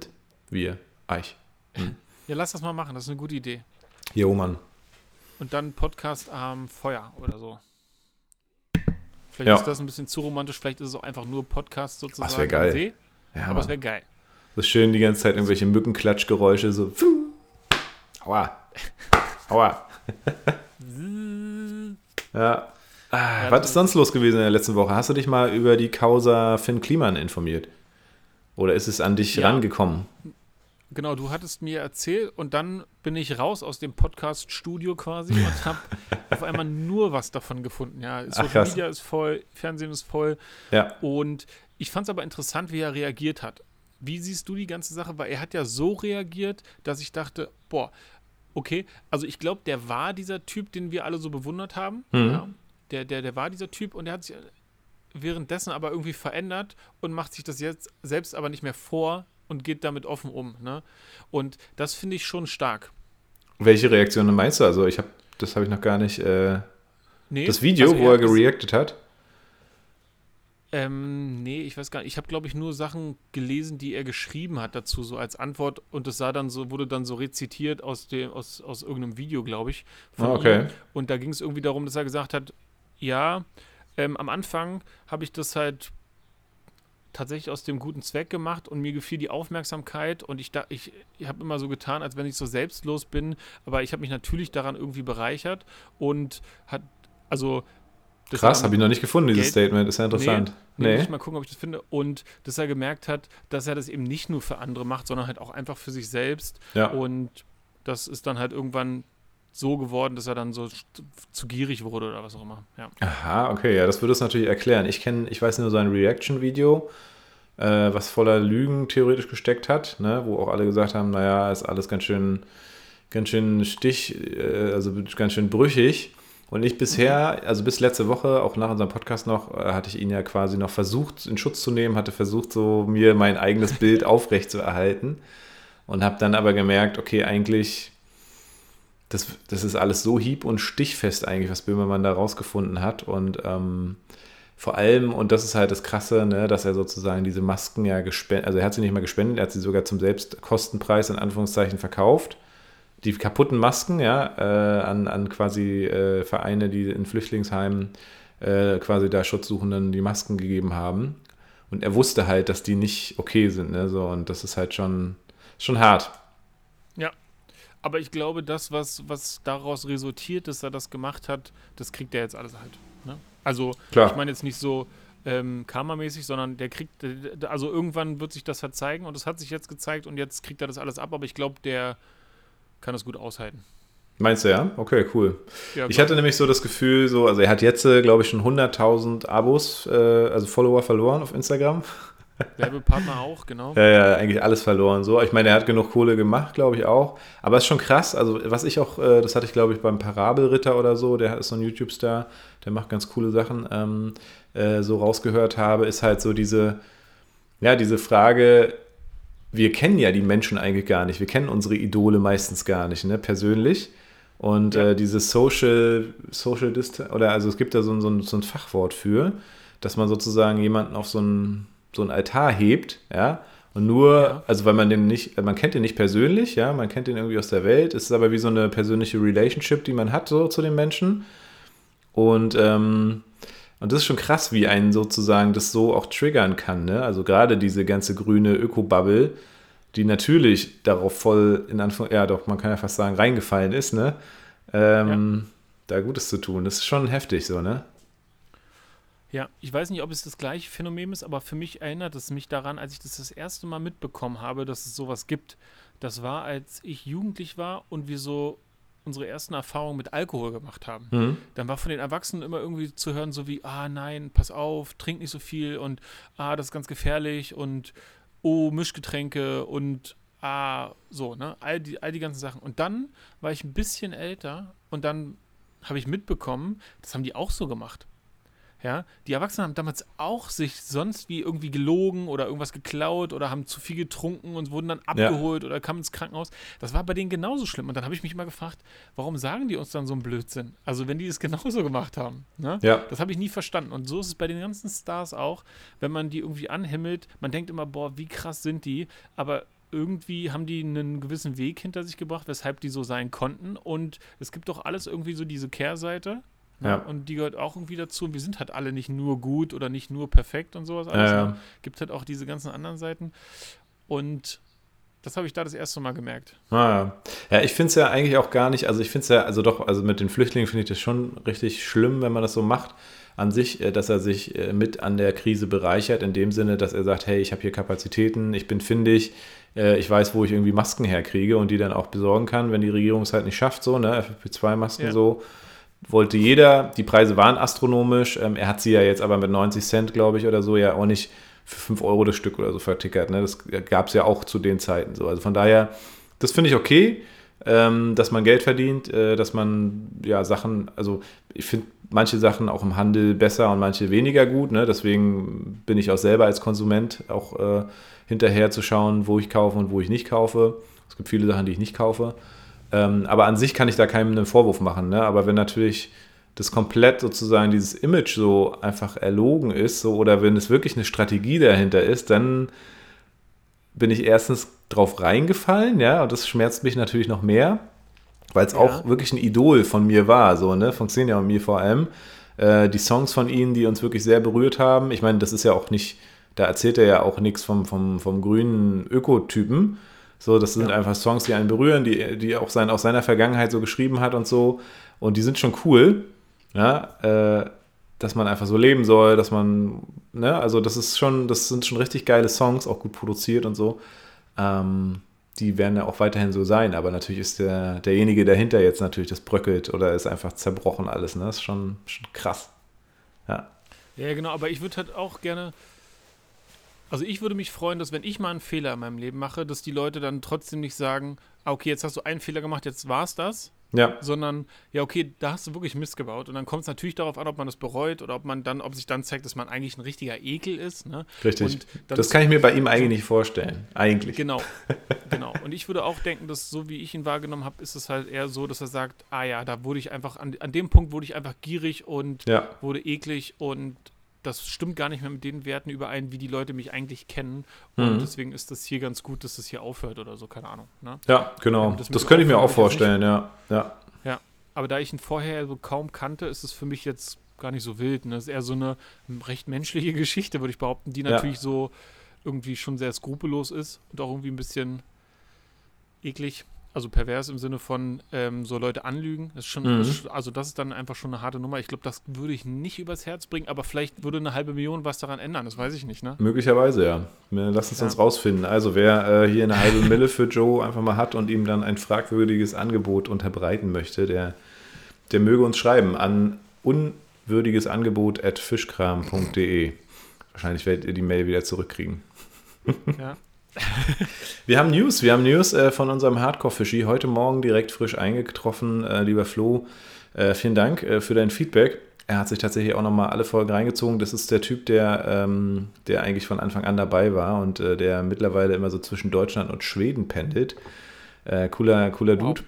wir, Eich. Hm. Ja, lass das mal machen, das ist eine gute Idee. Jo, Mann. Und dann Podcast am Feuer oder so. Vielleicht ja. ist das ein bisschen zu romantisch, vielleicht ist es auch einfach nur Podcast sozusagen. Das wäre geil. See, ja, aber es wäre geil. So schön die ganze Zeit irgendwelche Mückenklatschgeräusche, so. Aua. Aua. ja. Ah, ja, was ist sonst los gewesen in der letzten Woche? Hast du dich mal über die Causa Finn Kliman informiert? Oder ist es an dich ja. rangekommen? Genau, du hattest mir erzählt und dann bin ich raus aus dem Podcast-Studio quasi und habe auf einmal nur was davon gefunden. Ja, Social Ach, Media ist voll, Fernsehen ist voll. Ja. Und ich fand es aber interessant, wie er reagiert hat. Wie siehst du die ganze Sache? Weil er hat ja so reagiert, dass ich dachte, boah, okay, also ich glaube, der war dieser Typ, den wir alle so bewundert haben. Mhm. Ja, der, der, der war dieser Typ und der hat sich währenddessen aber irgendwie verändert und macht sich das jetzt selbst aber nicht mehr vor, und geht damit offen um. Ne? Und das finde ich schon stark. Welche Reaktionen meinst du? Also ich habe, das habe ich noch gar nicht. Äh, nee, das Video, also wo er gereactet hat? Ähm, nee, ich weiß gar nicht. Ich habe, glaube ich, nur Sachen gelesen, die er geschrieben hat dazu, so als Antwort. Und das sah dann so, wurde dann so rezitiert aus dem, aus, aus irgendeinem Video, glaube ich. Ah, okay. Ihm. Und da ging es irgendwie darum, dass er gesagt hat, ja, ähm, am Anfang habe ich das halt tatsächlich aus dem guten Zweck gemacht und mir gefiel die Aufmerksamkeit und ich, ich, ich habe immer so getan, als wenn ich so selbstlos bin, aber ich habe mich natürlich daran irgendwie bereichert und hat, also Krass, habe ich noch nicht gefunden, dieses Geld, Statement. Ist ja interessant. Nee, nee. Ich mal gucken, ob ich das finde. Und dass er gemerkt hat, dass er das eben nicht nur für andere macht, sondern halt auch einfach für sich selbst. Ja. Und das ist dann halt irgendwann so geworden, dass er dann so zu gierig wurde oder was auch immer. Ja. Aha, okay, ja, das würde es natürlich erklären. Ich kenne, ich weiß nur sein Reaction-Video, äh, was voller Lügen theoretisch gesteckt hat, ne, wo auch alle gesagt haben, naja, ist alles ganz schön, ganz schön stich, äh, also ganz schön brüchig. Und ich bisher, also bis letzte Woche, auch nach unserem Podcast noch, äh, hatte ich ihn ja quasi noch versucht, in Schutz zu nehmen, hatte versucht, so mir mein eigenes Bild aufrecht zu erhalten. Und habe dann aber gemerkt, okay, eigentlich das, das ist alles so hieb- und stichfest eigentlich, was Böhmermann da rausgefunden hat. Und ähm, vor allem, und das ist halt das Krasse, ne, dass er sozusagen diese Masken ja gespendet, also er hat sie nicht mal gespendet, er hat sie sogar zum Selbstkostenpreis in Anführungszeichen verkauft. Die kaputten Masken, ja, äh, an, an quasi äh, Vereine, die in Flüchtlingsheimen äh, quasi da Schutzsuchenden die Masken gegeben haben. Und er wusste halt, dass die nicht okay sind, ne, so, und das ist halt schon, schon hart. Aber ich glaube, das, was, was daraus resultiert, dass er das gemacht hat, das kriegt er jetzt alles halt. Ne? Also, Klar. ich meine jetzt nicht so ähm, karmamäßig, sondern der kriegt, also irgendwann wird sich das halt zeigen und das hat sich jetzt gezeigt und jetzt kriegt er das alles ab, aber ich glaube, der kann das gut aushalten. Meinst du ja? Okay, cool. Ja, ich hatte nämlich so das Gefühl, so, also er hat jetzt, äh, glaube ich, schon 100.000 Abos, äh, also Follower verloren auf Instagram. Werbepartner auch, genau. Ja, ja, eigentlich alles verloren. So, ich meine, er hat genug Kohle gemacht, glaube ich auch. Aber es ist schon krass. Also, was ich auch, äh, das hatte ich, glaube ich, beim Parabelritter oder so, der ist so ein YouTube-Star, der macht ganz coole Sachen, ähm, äh, so rausgehört habe, ist halt so diese, ja, diese Frage, wir kennen ja die Menschen eigentlich gar nicht. Wir kennen unsere Idole meistens gar nicht, ne, persönlich. Und ja. äh, dieses Social, Social Distance, oder also es gibt da so, so, so ein Fachwort für, dass man sozusagen jemanden auf so ein so einen Altar hebt, ja, und nur, ja. also weil man den nicht, man kennt den nicht persönlich, ja, man kennt den irgendwie aus der Welt, es ist aber wie so eine persönliche Relationship, die man hat so zu den Menschen. Und ähm, Und das ist schon krass, wie einen sozusagen das so auch triggern kann. Ne? Also gerade diese ganze grüne Öko-Bubble, die natürlich darauf voll, in Anführungszeichen, ja doch, man kann ja fast sagen, reingefallen ist, ne? Ähm, ja. Da Gutes zu tun. Das ist schon heftig so, ne? Ja, ich weiß nicht, ob es das gleiche Phänomen ist, aber für mich erinnert es mich daran, als ich das das erste Mal mitbekommen habe, dass es sowas gibt. Das war, als ich jugendlich war und wir so unsere ersten Erfahrungen mit Alkohol gemacht haben. Mhm. Dann war von den Erwachsenen immer irgendwie zu hören, so wie, ah nein, pass auf, trink nicht so viel und ah, das ist ganz gefährlich und oh, Mischgetränke und ah, so, ne? All die, all die ganzen Sachen. Und dann war ich ein bisschen älter und dann habe ich mitbekommen, das haben die auch so gemacht. Ja, die Erwachsenen haben damals auch sich sonst wie irgendwie gelogen oder irgendwas geklaut oder haben zu viel getrunken und wurden dann abgeholt ja. oder kamen ins Krankenhaus. Das war bei denen genauso schlimm. Und dann habe ich mich immer gefragt, warum sagen die uns dann so einen Blödsinn? Also, wenn die es genauso gemacht haben. Ne? Ja. Das habe ich nie verstanden. Und so ist es bei den ganzen Stars auch, wenn man die irgendwie anhimmelt. Man denkt immer, boah, wie krass sind die. Aber irgendwie haben die einen gewissen Weg hinter sich gebracht, weshalb die so sein konnten. Und es gibt doch alles irgendwie so diese Kehrseite. Ne? Ja. Und die gehört auch irgendwie dazu. Und wir sind halt alle nicht nur gut oder nicht nur perfekt und sowas. Alles, ja, ja. Ne? Gibt halt auch diese ganzen anderen Seiten. Und das habe ich da das erste Mal gemerkt. Ah, ja. ja, ich finde es ja eigentlich auch gar nicht, also ich finde es ja, also doch, also mit den Flüchtlingen finde ich das schon richtig schlimm, wenn man das so macht an sich, äh, dass er sich äh, mit an der Krise bereichert, in dem Sinne, dass er sagt, hey, ich habe hier Kapazitäten, ich bin findig, äh, ich weiß, wo ich irgendwie Masken herkriege und die dann auch besorgen kann, wenn die Regierung es halt nicht schafft, so, ne, FFP2-Masken ja. so wollte jeder. Die Preise waren astronomisch. Ähm, er hat sie ja jetzt aber mit 90 Cent, glaube ich, oder so, ja auch nicht für 5 Euro das Stück oder so vertickert. Ne? Das gab es ja auch zu den Zeiten so. Also von daher, das finde ich okay, ähm, dass man Geld verdient, äh, dass man ja Sachen, also ich finde manche Sachen auch im Handel besser und manche weniger gut. Ne? Deswegen bin ich auch selber als Konsument auch äh, hinterher zu schauen, wo ich kaufe und wo ich nicht kaufe. Es gibt viele Sachen, die ich nicht kaufe. Ähm, aber an sich kann ich da keinem einen Vorwurf machen. Ne? Aber wenn natürlich das komplett sozusagen dieses Image so einfach erlogen ist, so, oder wenn es wirklich eine Strategie dahinter ist, dann bin ich erstens drauf reingefallen, ja, und das schmerzt mich natürlich noch mehr, weil es ja. auch wirklich ein Idol von mir war, so, ne, von Xenia und mir vor allem. Äh, die Songs von ihnen, die uns wirklich sehr berührt haben, ich meine, das ist ja auch nicht, da erzählt er ja auch nichts vom, vom, vom grünen Ökotypen, so, das sind ja. einfach Songs, die einen berühren, die, die auch sein, aus seiner Vergangenheit so geschrieben hat und so. Und die sind schon cool, ja, äh, dass man einfach so leben soll, dass man, ne, also das ist schon, das sind schon richtig geile Songs, auch gut produziert und so. Ähm, die werden ja auch weiterhin so sein, aber natürlich ist der, derjenige dahinter jetzt natürlich, das bröckelt oder ist einfach zerbrochen alles, ne? Das ist schon, schon krass. Ja. Ja, genau, aber ich würde halt auch gerne also ich würde mich freuen, dass wenn ich mal einen Fehler in meinem Leben mache, dass die Leute dann trotzdem nicht sagen, ah, okay, jetzt hast du einen Fehler gemacht, jetzt war's das. Ja. Sondern, ja, okay, da hast du wirklich Mist gebaut. Und dann kommt es natürlich darauf an, ob man das bereut oder ob man dann, ob sich dann zeigt, dass man eigentlich ein richtiger Ekel ist. Ne? Richtig. das kann ich mir bei ihm eigentlich nicht vorstellen. Eigentlich. Genau. genau. Und ich würde auch denken, dass so wie ich ihn wahrgenommen habe, ist es halt eher so, dass er sagt, ah ja, da wurde ich einfach, an, an dem Punkt wurde ich einfach gierig und ja. wurde eklig und das stimmt gar nicht mehr mit den Werten überein, wie die Leute mich eigentlich kennen. Und mhm. deswegen ist das hier ganz gut, dass das hier aufhört oder so, keine Ahnung. Ne? Ja, genau. Das, das könnte ich mir auch vorstellen, ja. ja. Ja, aber da ich ihn vorher so kaum kannte, ist es für mich jetzt gar nicht so wild. Ne? Das ist eher so eine recht menschliche Geschichte, würde ich behaupten, die natürlich ja. so irgendwie schon sehr skrupellos ist und auch irgendwie ein bisschen eklig also pervers im Sinne von ähm, so Leute anlügen. Das ist schon, mhm. also das ist dann einfach schon eine harte Nummer. Ich glaube, das würde ich nicht übers Herz bringen, aber vielleicht würde eine halbe Million was daran ändern. Das weiß ich nicht, ne? Möglicherweise, ja. Lass uns ja. uns rausfinden. Also wer äh, hier eine halbe Mille für Joe einfach mal hat und ihm dann ein fragwürdiges Angebot unterbreiten möchte, der, der möge uns schreiben an unwürdiges Angebot at fischkram.de. Wahrscheinlich werdet ihr die Mail wieder zurückkriegen. Ja. Wir haben News, wir haben News äh, von unserem Hardcore-Fischi. Heute Morgen direkt frisch eingetroffen. Äh, lieber Flo, äh, vielen Dank äh, für dein Feedback. Er hat sich tatsächlich auch nochmal alle Folgen reingezogen. Das ist der Typ, der, ähm, der eigentlich von Anfang an dabei war und äh, der mittlerweile immer so zwischen Deutschland und Schweden pendelt. Äh, cooler, cooler Dude.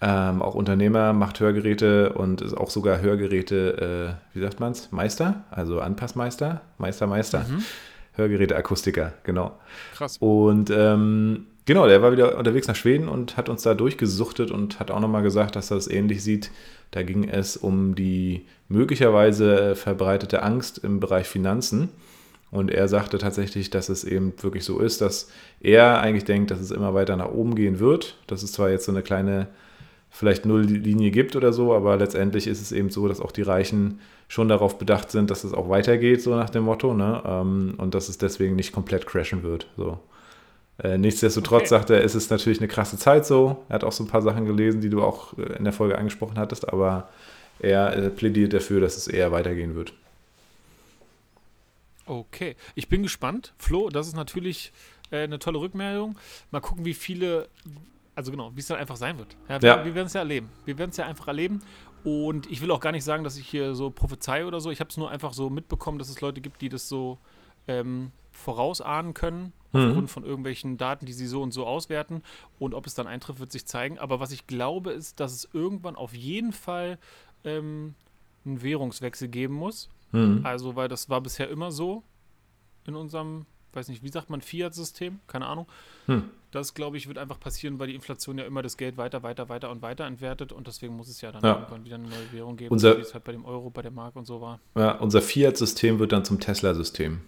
Ähm, auch Unternehmer, macht Hörgeräte und ist auch sogar Hörgeräte, wie sagt man es? Meister, also Anpassmeister, Meister, Meister. Mhm. Hörgeräteakustiker, genau. Krass. Und ähm, Genau, der war wieder unterwegs nach Schweden und hat uns da durchgesuchtet und hat auch nochmal gesagt, dass er das ähnlich sieht. Da ging es um die möglicherweise verbreitete Angst im Bereich Finanzen. Und er sagte tatsächlich, dass es eben wirklich so ist, dass er eigentlich denkt, dass es immer weiter nach oben gehen wird. Dass es zwar jetzt so eine kleine, vielleicht Nulllinie gibt oder so, aber letztendlich ist es eben so, dass auch die Reichen schon darauf bedacht sind, dass es auch weitergeht, so nach dem Motto, ne? Ähm, und dass es deswegen nicht komplett crashen wird. So. Äh, nichtsdestotrotz okay. sagt er, es ist natürlich eine krasse Zeit so. Er hat auch so ein paar Sachen gelesen, die du auch äh, in der Folge angesprochen hattest, aber er äh, plädiert dafür, dass es eher weitergehen wird. Okay, ich bin gespannt. Flo, das ist natürlich eine tolle Rückmeldung. Mal gucken, wie viele, also genau, wie es dann einfach sein wird. Ja, wir, ja. wir werden es ja erleben. Wir werden es ja einfach erleben. Und ich will auch gar nicht sagen, dass ich hier so prophezei oder so. Ich habe es nur einfach so mitbekommen, dass es Leute gibt, die das so ähm, vorausahnen können, mhm. aufgrund von irgendwelchen Daten, die sie so und so auswerten. Und ob es dann eintrifft, wird sich zeigen. Aber was ich glaube, ist, dass es irgendwann auf jeden Fall ähm, einen Währungswechsel geben muss. Mhm. Also, weil das war bisher immer so in unserem, weiß nicht, wie sagt man, Fiat-System? Keine Ahnung. Mhm. Das, glaube ich, wird einfach passieren, weil die Inflation ja immer das Geld weiter, weiter, weiter und weiter entwertet und deswegen muss es ja dann ja. irgendwann wieder eine neue Währung geben, unser, wie es halt bei dem Euro, bei der Mark und so war. Ja, unser Fiat-System wird dann zum Tesla-System.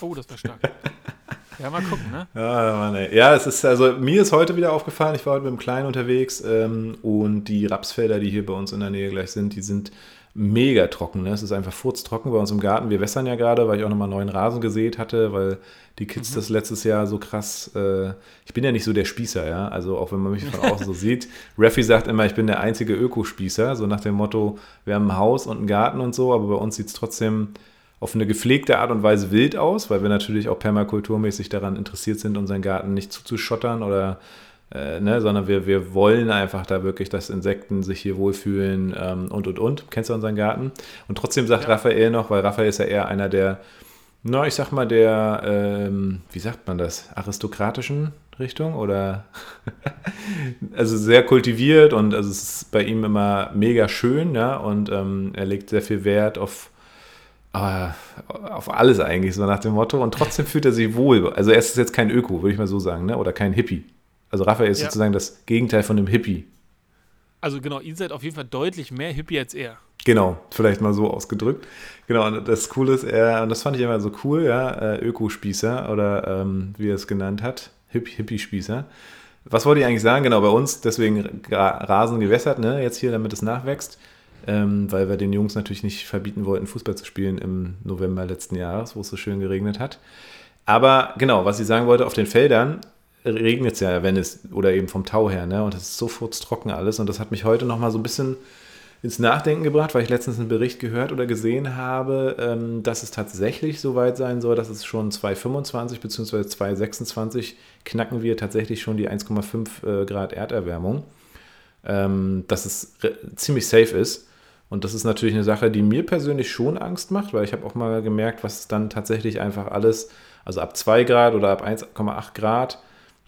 Oh, das wäre stark. ja, mal gucken, ne? Ja, Mann, ey. ja, es ist also, mir ist heute wieder aufgefallen, ich war heute mit dem Kleinen unterwegs ähm, und die Rapsfelder, die hier bei uns in der Nähe gleich sind, die sind mega trocken. Ne? Es ist einfach furztrocken bei uns im Garten. Wir wässern ja gerade, weil ich auch nochmal neuen Rasen gesät hatte, weil die Kids mhm. das letztes Jahr so krass. Äh, ich bin ja nicht so der Spießer, ja. Also auch wenn man mich von außen so sieht. Raffi sagt immer, ich bin der einzige Ökospießer, so nach dem Motto, wir haben ein Haus und einen Garten und so, aber bei uns sieht es trotzdem auf eine gepflegte Art und Weise wild aus, weil wir natürlich auch permakulturmäßig daran interessiert sind, unseren Garten nicht zuzuschottern oder äh, ne, sondern wir, wir wollen einfach da wirklich, dass Insekten sich hier wohlfühlen ähm, und und und. Kennst du unseren Garten? Und trotzdem sagt ja. Raphael noch, weil Raphael ist ja eher einer der, na, ich sag mal, der, ähm, wie sagt man das, aristokratischen Richtung oder also sehr kultiviert und also es ist bei ihm immer mega schön, ja, und ähm, er legt sehr viel Wert auf aber auf alles eigentlich, so nach dem Motto. Und trotzdem fühlt er sich wohl. Also er ist jetzt kein Öko, würde ich mal so sagen, ne? oder kein Hippie. Also Raphael ist ja. sozusagen das Gegenteil von dem Hippie. Also genau, ihr seid auf jeden Fall deutlich mehr Hippie als er. Genau, vielleicht mal so ausgedrückt. Genau, und das Coole ist, er, und das fand ich immer so cool, ja, äh, Ökospießer oder ähm, wie er es genannt hat, Hipp, Hippie-Spießer. Was wollte ich eigentlich sagen? Genau, bei uns deswegen Rasen gewässert, ne, jetzt hier, damit es nachwächst, ähm, weil wir den Jungs natürlich nicht verbieten wollten, Fußball zu spielen im November letzten Jahres, wo es so schön geregnet hat. Aber genau, was ich sagen wollte, auf den Feldern regnet es ja, wenn es, oder eben vom Tau her, ne? Und es ist sofort trocken alles. Und das hat mich heute nochmal so ein bisschen ins Nachdenken gebracht, weil ich letztens einen Bericht gehört oder gesehen habe, ähm, dass es tatsächlich so weit sein soll, dass es schon 2025 bzw. 2026 knacken wir tatsächlich schon die 1,5 äh, Grad Erderwärmung. Ähm, dass es ziemlich safe ist. Und das ist natürlich eine Sache, die mir persönlich schon Angst macht, weil ich habe auch mal gemerkt, was dann tatsächlich einfach alles, also ab 2 Grad oder ab 1,8 Grad,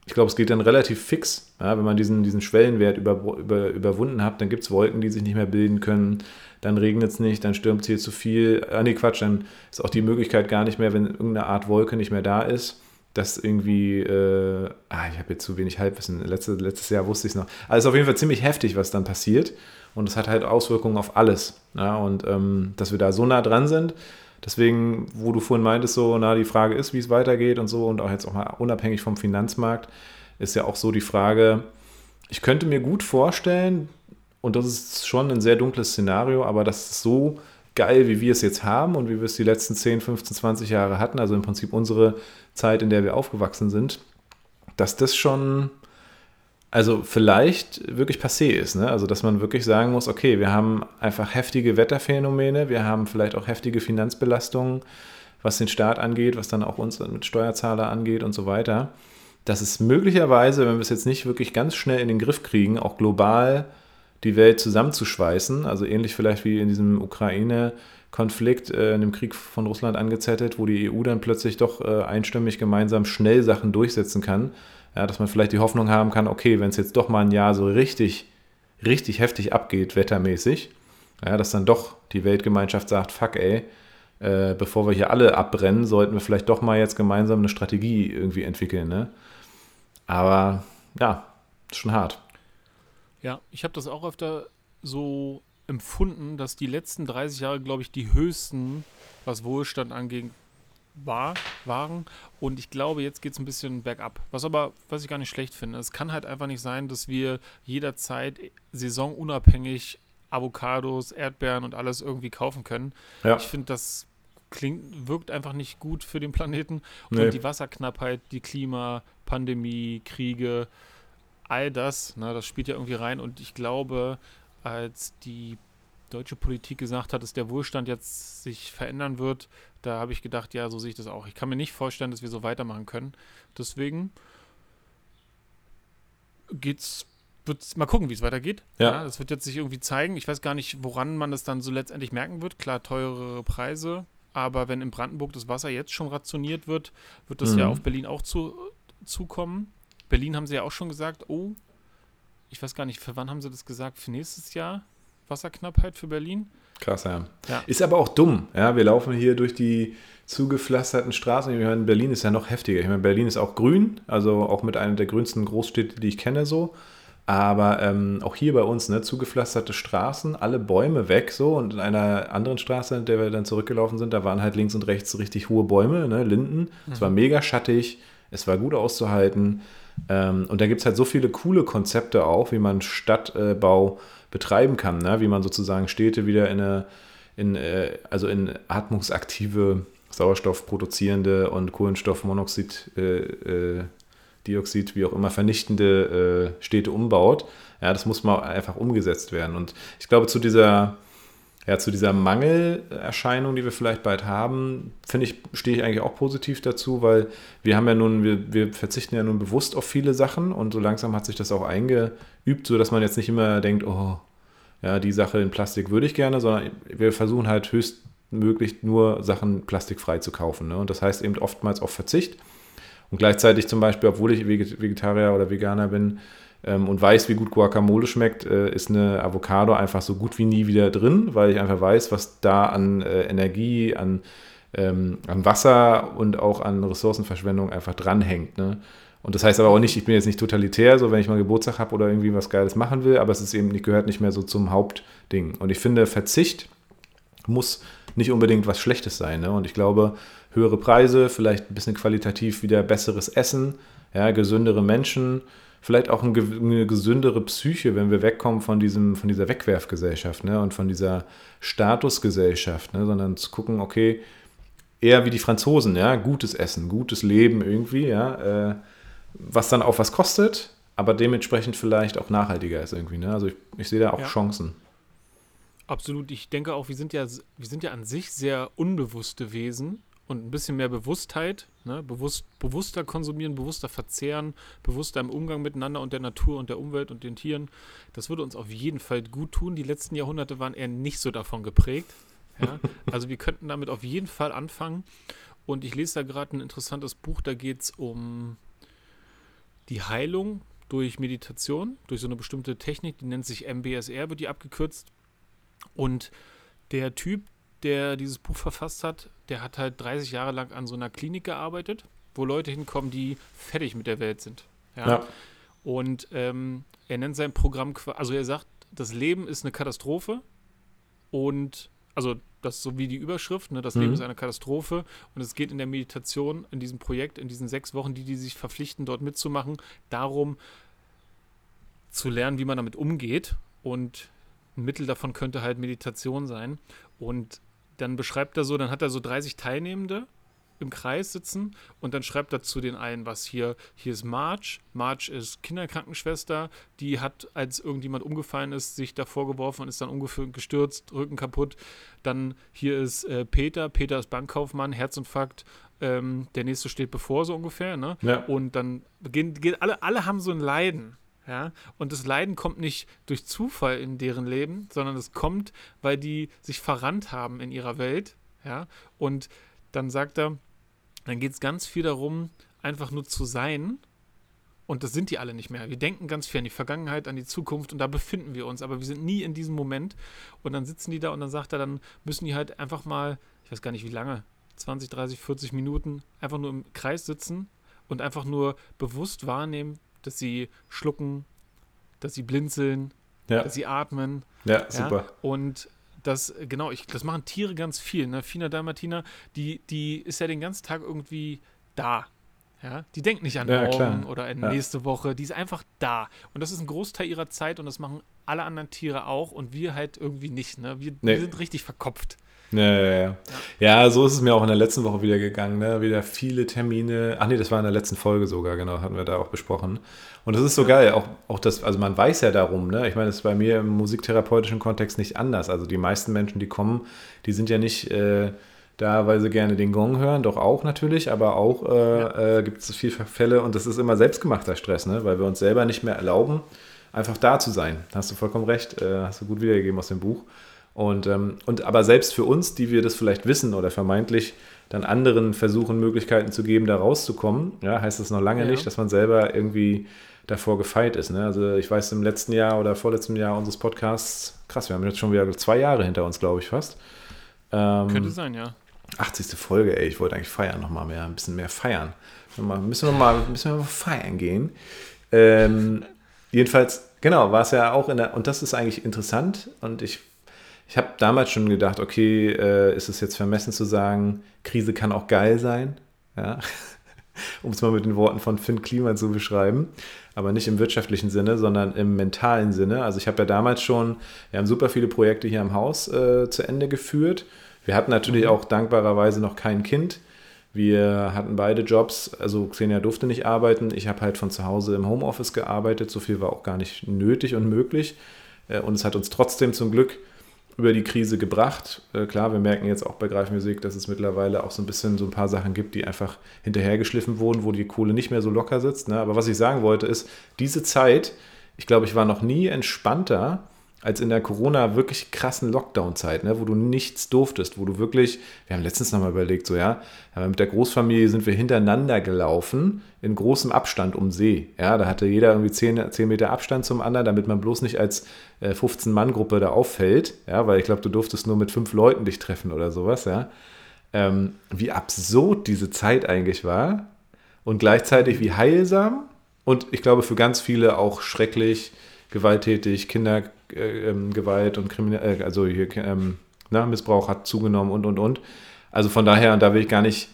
ich glaube, es geht dann relativ fix. Ja, wenn man diesen, diesen Schwellenwert über, über, überwunden hat, dann gibt es Wolken, die sich nicht mehr bilden können. Dann regnet es nicht, dann stürmt es hier zu viel. Ah, nee, Quatsch, dann ist auch die Möglichkeit gar nicht mehr, wenn irgendeine Art Wolke nicht mehr da ist, dass irgendwie, äh, ah, ich habe jetzt zu wenig Halbwissen. Letzte, letztes Jahr wusste ich es noch. Also auf jeden Fall ziemlich heftig, was dann passiert. Und es hat halt Auswirkungen auf alles. Ja, und ähm, dass wir da so nah dran sind, Deswegen, wo du vorhin meintest, so, na, die Frage ist, wie es weitergeht und so, und auch jetzt auch mal unabhängig vom Finanzmarkt, ist ja auch so die Frage, ich könnte mir gut vorstellen, und das ist schon ein sehr dunkles Szenario, aber das ist so geil, wie wir es jetzt haben und wie wir es die letzten 10, 15, 20 Jahre hatten, also im Prinzip unsere Zeit, in der wir aufgewachsen sind, dass das schon also vielleicht wirklich passé ist. Ne? Also dass man wirklich sagen muss, okay, wir haben einfach heftige Wetterphänomene, wir haben vielleicht auch heftige Finanzbelastungen, was den Staat angeht, was dann auch uns mit Steuerzahler angeht und so weiter. Dass es möglicherweise, wenn wir es jetzt nicht wirklich ganz schnell in den Griff kriegen, auch global die Welt zusammenzuschweißen, also ähnlich vielleicht wie in diesem Ukraine-Konflikt, äh, in dem Krieg von Russland angezettelt, wo die EU dann plötzlich doch äh, einstimmig gemeinsam schnell Sachen durchsetzen kann, ja, dass man vielleicht die Hoffnung haben kann, okay, wenn es jetzt doch mal ein Jahr so richtig, richtig heftig abgeht, wettermäßig, ja, dass dann doch die Weltgemeinschaft sagt, fuck ey, äh, bevor wir hier alle abbrennen, sollten wir vielleicht doch mal jetzt gemeinsam eine Strategie irgendwie entwickeln. Ne? Aber ja, ist schon hart. Ja, ich habe das auch öfter so empfunden, dass die letzten 30 Jahre, glaube ich, die höchsten, was Wohlstand angeht, war, waren. Und ich glaube, jetzt geht es ein bisschen bergab. Was aber, was ich gar nicht schlecht finde. Es kann halt einfach nicht sein, dass wir jederzeit saisonunabhängig Avocados, Erdbeeren und alles irgendwie kaufen können. Ja. Ich finde, das klingt, wirkt einfach nicht gut für den Planeten. Und nee. die Wasserknappheit, die Klima, Pandemie, Kriege, all das, ne, das spielt ja irgendwie rein. Und ich glaube, als die deutsche Politik gesagt hat, dass der Wohlstand jetzt sich verändern wird, da habe ich gedacht, ja, so sehe ich das auch. Ich kann mir nicht vorstellen, dass wir so weitermachen können. Deswegen geht's wird mal gucken, wie es weitergeht. Ja. ja. Das wird jetzt sich irgendwie zeigen. Ich weiß gar nicht, woran man das dann so letztendlich merken wird. Klar, teure Preise. Aber wenn in Brandenburg das Wasser jetzt schon rationiert wird, wird das mhm. ja auf Berlin auch zu, zukommen. Berlin haben sie ja auch schon gesagt, oh, ich weiß gar nicht, für wann haben sie das gesagt? Für nächstes Jahr Wasserknappheit für Berlin? Krass, ja. ja. Ist aber auch dumm. Ja, wir laufen hier durch die zugepflasterten Straßen. Ich meine, Berlin ist ja noch heftiger. Ich meine, Berlin ist auch grün, also auch mit einer der grünsten Großstädte, die ich kenne, so. Aber ähm, auch hier bei uns, ne, zugepflasterte Straßen, alle Bäume weg so und in einer anderen Straße, in der wir dann zurückgelaufen sind, da waren halt links und rechts richtig hohe Bäume, ne, Linden. Mhm. Es war mega schattig, es war gut auszuhalten. Ähm, und da gibt es halt so viele coole Konzepte auch, wie man Stadtbau betreiben kann, ne? wie man sozusagen Städte wieder in eine, in, äh, also in atmungsaktive, sauerstoffproduzierende und Kohlenstoffmonoxid äh, äh, Dioxid, wie auch immer, vernichtende äh, Städte umbaut. Ja, das muss mal einfach umgesetzt werden. Und ich glaube, zu dieser, ja, zu dieser Mangelerscheinung, die wir vielleicht bald haben, finde ich, stehe ich eigentlich auch positiv dazu, weil wir haben ja nun, wir, wir verzichten ja nun bewusst auf viele Sachen und so langsam hat sich das auch eingeübt, sodass man jetzt nicht immer denkt, oh, ja, die Sache in Plastik würde ich gerne, sondern wir versuchen halt höchstmöglich nur Sachen plastikfrei zu kaufen. Ne? Und das heißt eben oftmals auf Verzicht. Und gleichzeitig zum Beispiel, obwohl ich Vegetarier oder Veganer bin ähm, und weiß, wie gut Guacamole schmeckt, äh, ist eine Avocado einfach so gut wie nie wieder drin, weil ich einfach weiß, was da an äh, Energie, an, ähm, an Wasser und auch an Ressourcenverschwendung einfach dranhängt. Ne? Und das heißt aber auch nicht, ich bin jetzt nicht totalitär, so wenn ich mal Geburtstag habe oder irgendwie was Geiles machen will, aber es ist eben nicht, gehört nicht mehr so zum Hauptding. Und ich finde, Verzicht muss nicht unbedingt was Schlechtes sein. Ne? Und ich glaube, höhere Preise, vielleicht ein bisschen qualitativ wieder besseres Essen, ja, gesündere Menschen, vielleicht auch eine gesündere Psyche, wenn wir wegkommen von, diesem, von dieser Wegwerfgesellschaft ne? und von dieser Statusgesellschaft, ne? sondern zu gucken, okay, eher wie die Franzosen, ja, gutes Essen, gutes Leben irgendwie, ja, äh, was dann auch was kostet, aber dementsprechend vielleicht auch nachhaltiger ist irgendwie. Ne? Also ich, ich sehe da auch ja. Chancen. Absolut. Ich denke auch, wir sind ja, wir sind ja an sich sehr unbewusste Wesen und ein bisschen mehr Bewusstheit, ne? Bewusst, bewusster konsumieren, bewusster verzehren, bewusster im Umgang miteinander und der Natur und der Umwelt und den Tieren. Das würde uns auf jeden Fall gut tun. Die letzten Jahrhunderte waren eher nicht so davon geprägt. Ja? Also wir könnten damit auf jeden Fall anfangen. Und ich lese da gerade ein interessantes Buch, da geht es um die Heilung durch Meditation, durch so eine bestimmte Technik, die nennt sich MBSR, wird die abgekürzt. Und der Typ, der dieses Buch verfasst hat, der hat halt 30 Jahre lang an so einer Klinik gearbeitet, wo Leute hinkommen, die fertig mit der Welt sind. Ja. ja. Und ähm, er nennt sein Programm, also er sagt, das Leben ist eine Katastrophe und also das ist so wie die Überschrift, ne? das mhm. Leben ist eine Katastrophe und es geht in der Meditation, in diesem Projekt, in diesen sechs Wochen, die die sich verpflichten, dort mitzumachen, darum zu lernen, wie man damit umgeht und ein Mittel davon könnte halt Meditation sein und dann beschreibt er so, dann hat er so 30 Teilnehmende im Kreis sitzen und dann schreibt er zu den einen was hier. Hier ist Marge. Marge ist Kinderkrankenschwester. Die hat, als irgendjemand umgefallen ist, sich davor geworfen und ist dann ungefähr gestürzt, Rücken kaputt. Dann hier ist äh, Peter. Peter ist Bankkaufmann, Herzinfarkt. Ähm, der nächste steht bevor, so ungefähr. Ne? Ja. Und dann gehen, gehen alle, alle haben so ein Leiden. Ja? Und das Leiden kommt nicht durch Zufall in deren Leben, sondern es kommt, weil die sich verrannt haben in ihrer Welt. Ja? Und dann sagt er, dann geht es ganz viel darum, einfach nur zu sein. Und das sind die alle nicht mehr. Wir denken ganz viel an die Vergangenheit, an die Zukunft und da befinden wir uns, aber wir sind nie in diesem Moment. Und dann sitzen die da und dann sagt er, dann müssen die halt einfach mal, ich weiß gar nicht wie lange, 20, 30, 40 Minuten einfach nur im Kreis sitzen und einfach nur bewusst wahrnehmen, dass sie schlucken, dass sie blinzeln, ja. dass sie atmen. Ja, super. Und das, genau, ich, das machen Tiere ganz viel. Ne? Fina Dalmatina, die, die ist ja den ganzen Tag irgendwie da. Ja, die denkt nicht an ja, morgen klar. oder an ja. nächste Woche, die ist einfach da. Und das ist ein Großteil ihrer Zeit und das machen alle anderen Tiere auch und wir halt irgendwie nicht. Ne? Wir, nee. wir sind richtig verkopft. Ja, ja, ja. Ja, so ist es mir auch in der letzten Woche wieder gegangen. Ne? Wieder viele Termine. Ach nee, das war in der letzten Folge sogar, genau, hatten wir da auch besprochen. Und das ist so ja. geil, auch, auch das, also man weiß ja darum, ne? Ich meine, das ist bei mir im musiktherapeutischen Kontext nicht anders. Also die meisten Menschen, die kommen, die sind ja nicht äh, da, weil sie gerne den Gong hören, doch auch natürlich, aber auch äh, ja. äh, gibt es viele Fälle und das ist immer selbstgemachter Stress, ne? Weil wir uns selber nicht mehr erlauben, einfach da zu sein. Hast du vollkommen recht, äh, hast du gut wiedergegeben aus dem Buch. Und, ähm, und aber selbst für uns, die wir das vielleicht wissen oder vermeintlich dann anderen versuchen, Möglichkeiten zu geben, da rauszukommen, ja, heißt das noch lange ja. nicht, dass man selber irgendwie davor gefeit ist. Ne? Also ich weiß, im letzten Jahr oder vorletzten Jahr unseres Podcasts, krass, wir haben jetzt schon wieder zwei Jahre hinter uns, glaube ich, fast. Ähm, Könnte sein, ja. 80. Folge, ey, ich wollte eigentlich feiern, nochmal mehr, ein bisschen mehr feiern. Mal, müssen, wir mal, müssen wir mal feiern gehen. Ähm, jedenfalls, genau, war es ja auch in der, und das ist eigentlich interessant und ich ich habe damals schon gedacht, okay, äh, ist es jetzt vermessen zu sagen, Krise kann auch geil sein, ja? um es mal mit den Worten von Finn Kliman zu beschreiben, aber nicht im wirtschaftlichen Sinne, sondern im mentalen Sinne. Also ich habe ja damals schon, wir haben super viele Projekte hier im Haus äh, zu Ende geführt. Wir hatten natürlich mhm. auch dankbarerweise noch kein Kind. Wir hatten beide Jobs, also Xenia durfte nicht arbeiten. Ich habe halt von zu Hause im Homeoffice gearbeitet. So viel war auch gar nicht nötig und möglich. Äh, und es hat uns trotzdem zum Glück über die Krise gebracht. Äh, klar, wir merken jetzt auch bei Greifmusik, dass es mittlerweile auch so ein bisschen so ein paar Sachen gibt, die einfach hinterhergeschliffen wurden, wo die Kohle nicht mehr so locker sitzt. Ne? Aber was ich sagen wollte ist, diese Zeit, ich glaube, ich war noch nie entspannter als in der Corona wirklich krassen Lockdown-Zeit, ne, wo du nichts durftest, wo du wirklich, wir haben letztens nochmal überlegt, so ja, mit der Großfamilie sind wir hintereinander gelaufen, in großem Abstand um See. Ja, da hatte jeder irgendwie 10, 10 Meter Abstand zum anderen, damit man bloß nicht als äh, 15-Mann-Gruppe da auffällt, ja, weil ich glaube, du durftest nur mit fünf Leuten dich treffen oder sowas, ja. Ähm, wie absurd diese Zeit eigentlich war und gleichzeitig wie heilsam und ich glaube für ganz viele auch schrecklich, gewalttätig, Kindergewalt äh, und Kriminal, äh, also hier ähm, na, Missbrauch hat zugenommen und und und. Also von daher, da will ich gar nicht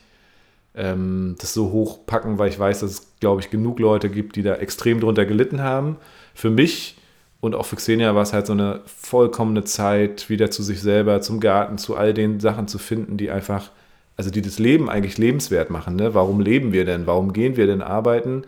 ähm, das so hoch packen, weil ich weiß, dass es, glaube ich, genug Leute gibt, die da extrem drunter gelitten haben. Für mich und auch für Xenia war es halt so eine vollkommene Zeit, wieder zu sich selber, zum Garten, zu all den Sachen zu finden, die einfach, also die das Leben eigentlich lebenswert machen. Ne? Warum leben wir denn? Warum gehen wir denn arbeiten?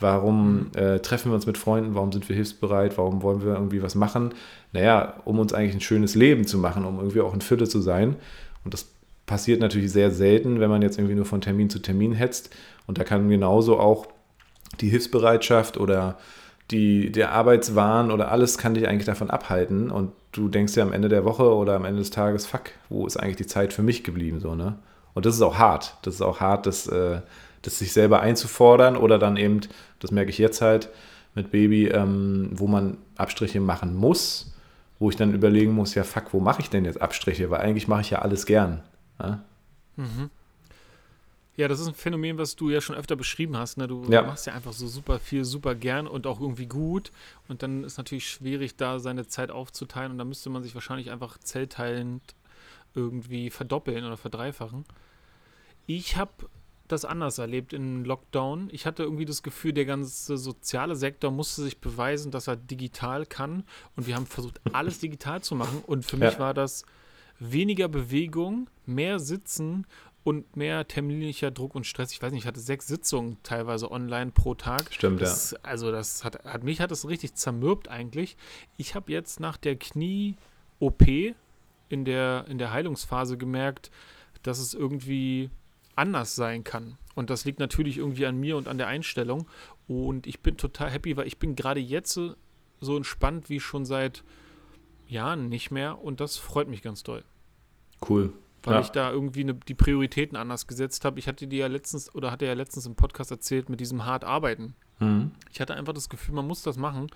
Warum äh, treffen wir uns mit Freunden? Warum sind wir hilfsbereit? Warum wollen wir irgendwie was machen? Naja, um uns eigentlich ein schönes Leben zu machen, um irgendwie auch in Fülle zu sein. Und das passiert natürlich sehr selten, wenn man jetzt irgendwie nur von Termin zu Termin hetzt. Und da kann genauso auch die Hilfsbereitschaft oder die, der Arbeitswahn oder alles kann dich eigentlich davon abhalten. Und du denkst ja am Ende der Woche oder am Ende des Tages, fuck, wo ist eigentlich die Zeit für mich geblieben? So, ne? Und das ist auch hart. Das ist auch hart, das äh, das sich selber einzufordern oder dann eben, das merke ich jetzt halt mit Baby, ähm, wo man Abstriche machen muss, wo ich dann überlegen muss, ja fuck, wo mache ich denn jetzt Abstriche? Weil eigentlich mache ich ja alles gern. Ja? Mhm. Ja, das ist ein Phänomen, was du ja schon öfter beschrieben hast. Ne? Du ja. machst ja einfach so super viel, super gern und auch irgendwie gut. Und dann ist natürlich schwierig, da seine Zeit aufzuteilen. Und da müsste man sich wahrscheinlich einfach zellteilend irgendwie verdoppeln oder verdreifachen. Ich habe das anders erlebt in Lockdown. Ich hatte irgendwie das Gefühl, der ganze soziale Sektor musste sich beweisen, dass er digital kann. Und wir haben versucht, alles digital zu machen. Und für ja. mich war das weniger Bewegung, mehr Sitzen und mehr terminlicher Druck und Stress. Ich weiß nicht, ich hatte sechs Sitzungen teilweise online pro Tag. Stimmt, das, ja. Also das hat, hat mich hat das richtig zermürbt eigentlich. Ich habe jetzt nach der Knie-OP in der, in der Heilungsphase gemerkt, dass es irgendwie anders sein kann. Und das liegt natürlich irgendwie an mir und an der Einstellung. Und ich bin total happy, weil ich bin gerade jetzt so entspannt wie schon seit Jahren nicht mehr. Und das freut mich ganz doll. Cool. Weil ja. ich da irgendwie eine, die Prioritäten anders gesetzt habe. Ich hatte dir ja letztens oder hatte ja letztens im Podcast erzählt mit diesem hart arbeiten. Mhm. Ich hatte einfach das Gefühl, man muss das machen.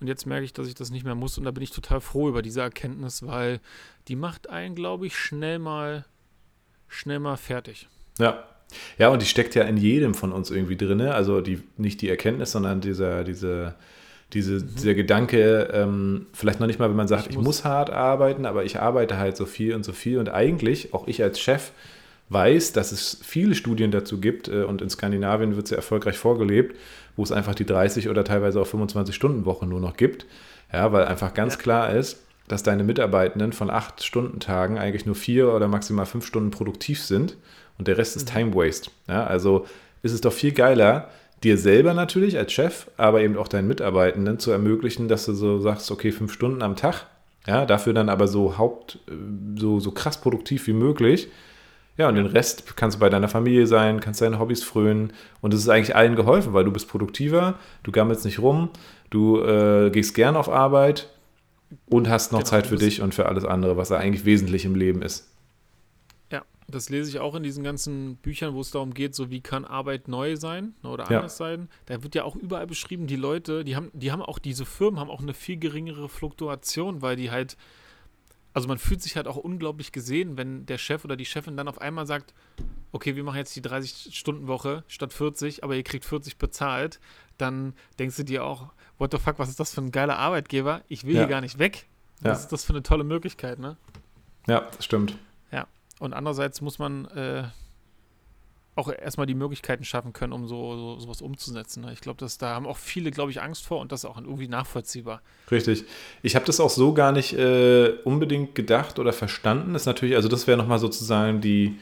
Und jetzt merke ich, dass ich das nicht mehr muss. Und da bin ich total froh über diese Erkenntnis, weil die macht einen, glaube ich, schnell mal, schnell mal fertig. Ja, Ja, und die steckt ja in jedem von uns irgendwie drin. Also die, nicht die Erkenntnis, sondern dieser, diese, diese, mhm. dieser Gedanke, ähm, vielleicht noch nicht mal, wenn man sagt, ich, ich muss. muss hart arbeiten, aber ich arbeite halt so viel und so viel. Und eigentlich, auch ich als Chef, weiß, dass es viele Studien dazu gibt äh, und in Skandinavien wird es ja erfolgreich vorgelebt, wo es einfach die 30 oder teilweise auch 25 Stunden Woche nur noch gibt. Ja, weil einfach ganz ja. klar ist, dass deine Mitarbeitenden von acht Stunden Tagen eigentlich nur vier oder maximal fünf Stunden produktiv sind und der Rest ist mhm. Time Waste. Ja, also ist es doch viel geiler, dir selber natürlich als Chef, aber eben auch deinen Mitarbeitenden zu ermöglichen, dass du so sagst, okay, fünf Stunden am Tag, ja, dafür dann aber so haupt, äh, so, so krass produktiv wie möglich. Ja, und den Rest kannst du bei deiner Familie sein, kannst deine Hobbys frönen und es ist eigentlich allen geholfen, weil du bist produktiver, du gammelst nicht rum, du äh, gehst gern auf Arbeit und hast noch genau, Zeit für dich und für alles andere, was da eigentlich wesentlich im Leben ist. Das lese ich auch in diesen ganzen Büchern, wo es darum geht, so wie kann Arbeit neu sein ne, oder anders ja. sein. Da wird ja auch überall beschrieben, die Leute, die haben, die haben auch, diese Firmen haben auch eine viel geringere Fluktuation, weil die halt, also man fühlt sich halt auch unglaublich gesehen, wenn der Chef oder die Chefin dann auf einmal sagt, okay, wir machen jetzt die 30-Stunden-Woche statt 40, aber ihr kriegt 40 bezahlt, dann denkst du dir auch, what the fuck, was ist das für ein geiler Arbeitgeber? Ich will ja. hier gar nicht weg. Was ja. ist das für eine tolle Möglichkeit, ne? Ja, das stimmt. Und andererseits muss man äh, auch erstmal die Möglichkeiten schaffen können, um so, so sowas umzusetzen. Ne? Ich glaube, da haben auch viele, glaube ich, Angst vor und das ist auch irgendwie nachvollziehbar. Richtig. Ich habe das auch so gar nicht äh, unbedingt gedacht oder verstanden. Das ist natürlich, also das wäre nochmal sozusagen die,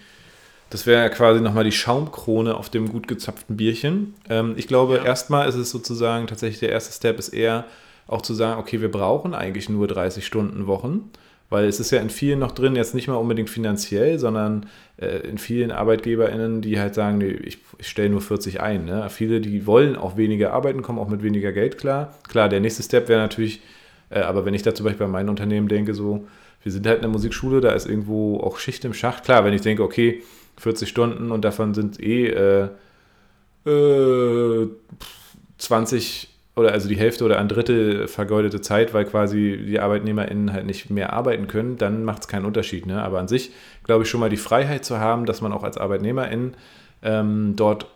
das wäre quasi nochmal die Schaumkrone auf dem gut gezapften Bierchen. Ähm, ich glaube, ja. erstmal ist es sozusagen tatsächlich der erste Step ist eher auch zu sagen, okay, wir brauchen eigentlich nur 30 Stunden Wochen. Weil es ist ja in vielen noch drin, jetzt nicht mal unbedingt finanziell, sondern äh, in vielen ArbeitgeberInnen, die halt sagen, nee, ich, ich stelle nur 40 ein. Ne? Viele, die wollen auch weniger arbeiten, kommen auch mit weniger Geld klar. Klar, der nächste Step wäre natürlich, äh, aber wenn ich da zum Beispiel bei meinem Unternehmen denke, so, wir sind halt in der Musikschule, da ist irgendwo auch Schicht im Schacht. Klar, wenn ich denke, okay, 40 Stunden und davon sind eh äh, äh, 20 oder also die Hälfte oder ein Drittel vergeudete Zeit, weil quasi die ArbeitnehmerInnen halt nicht mehr arbeiten können, dann macht es keinen Unterschied. Ne? Aber an sich glaube ich schon mal die Freiheit zu haben, dass man auch als ArbeitnehmerIn ähm, dort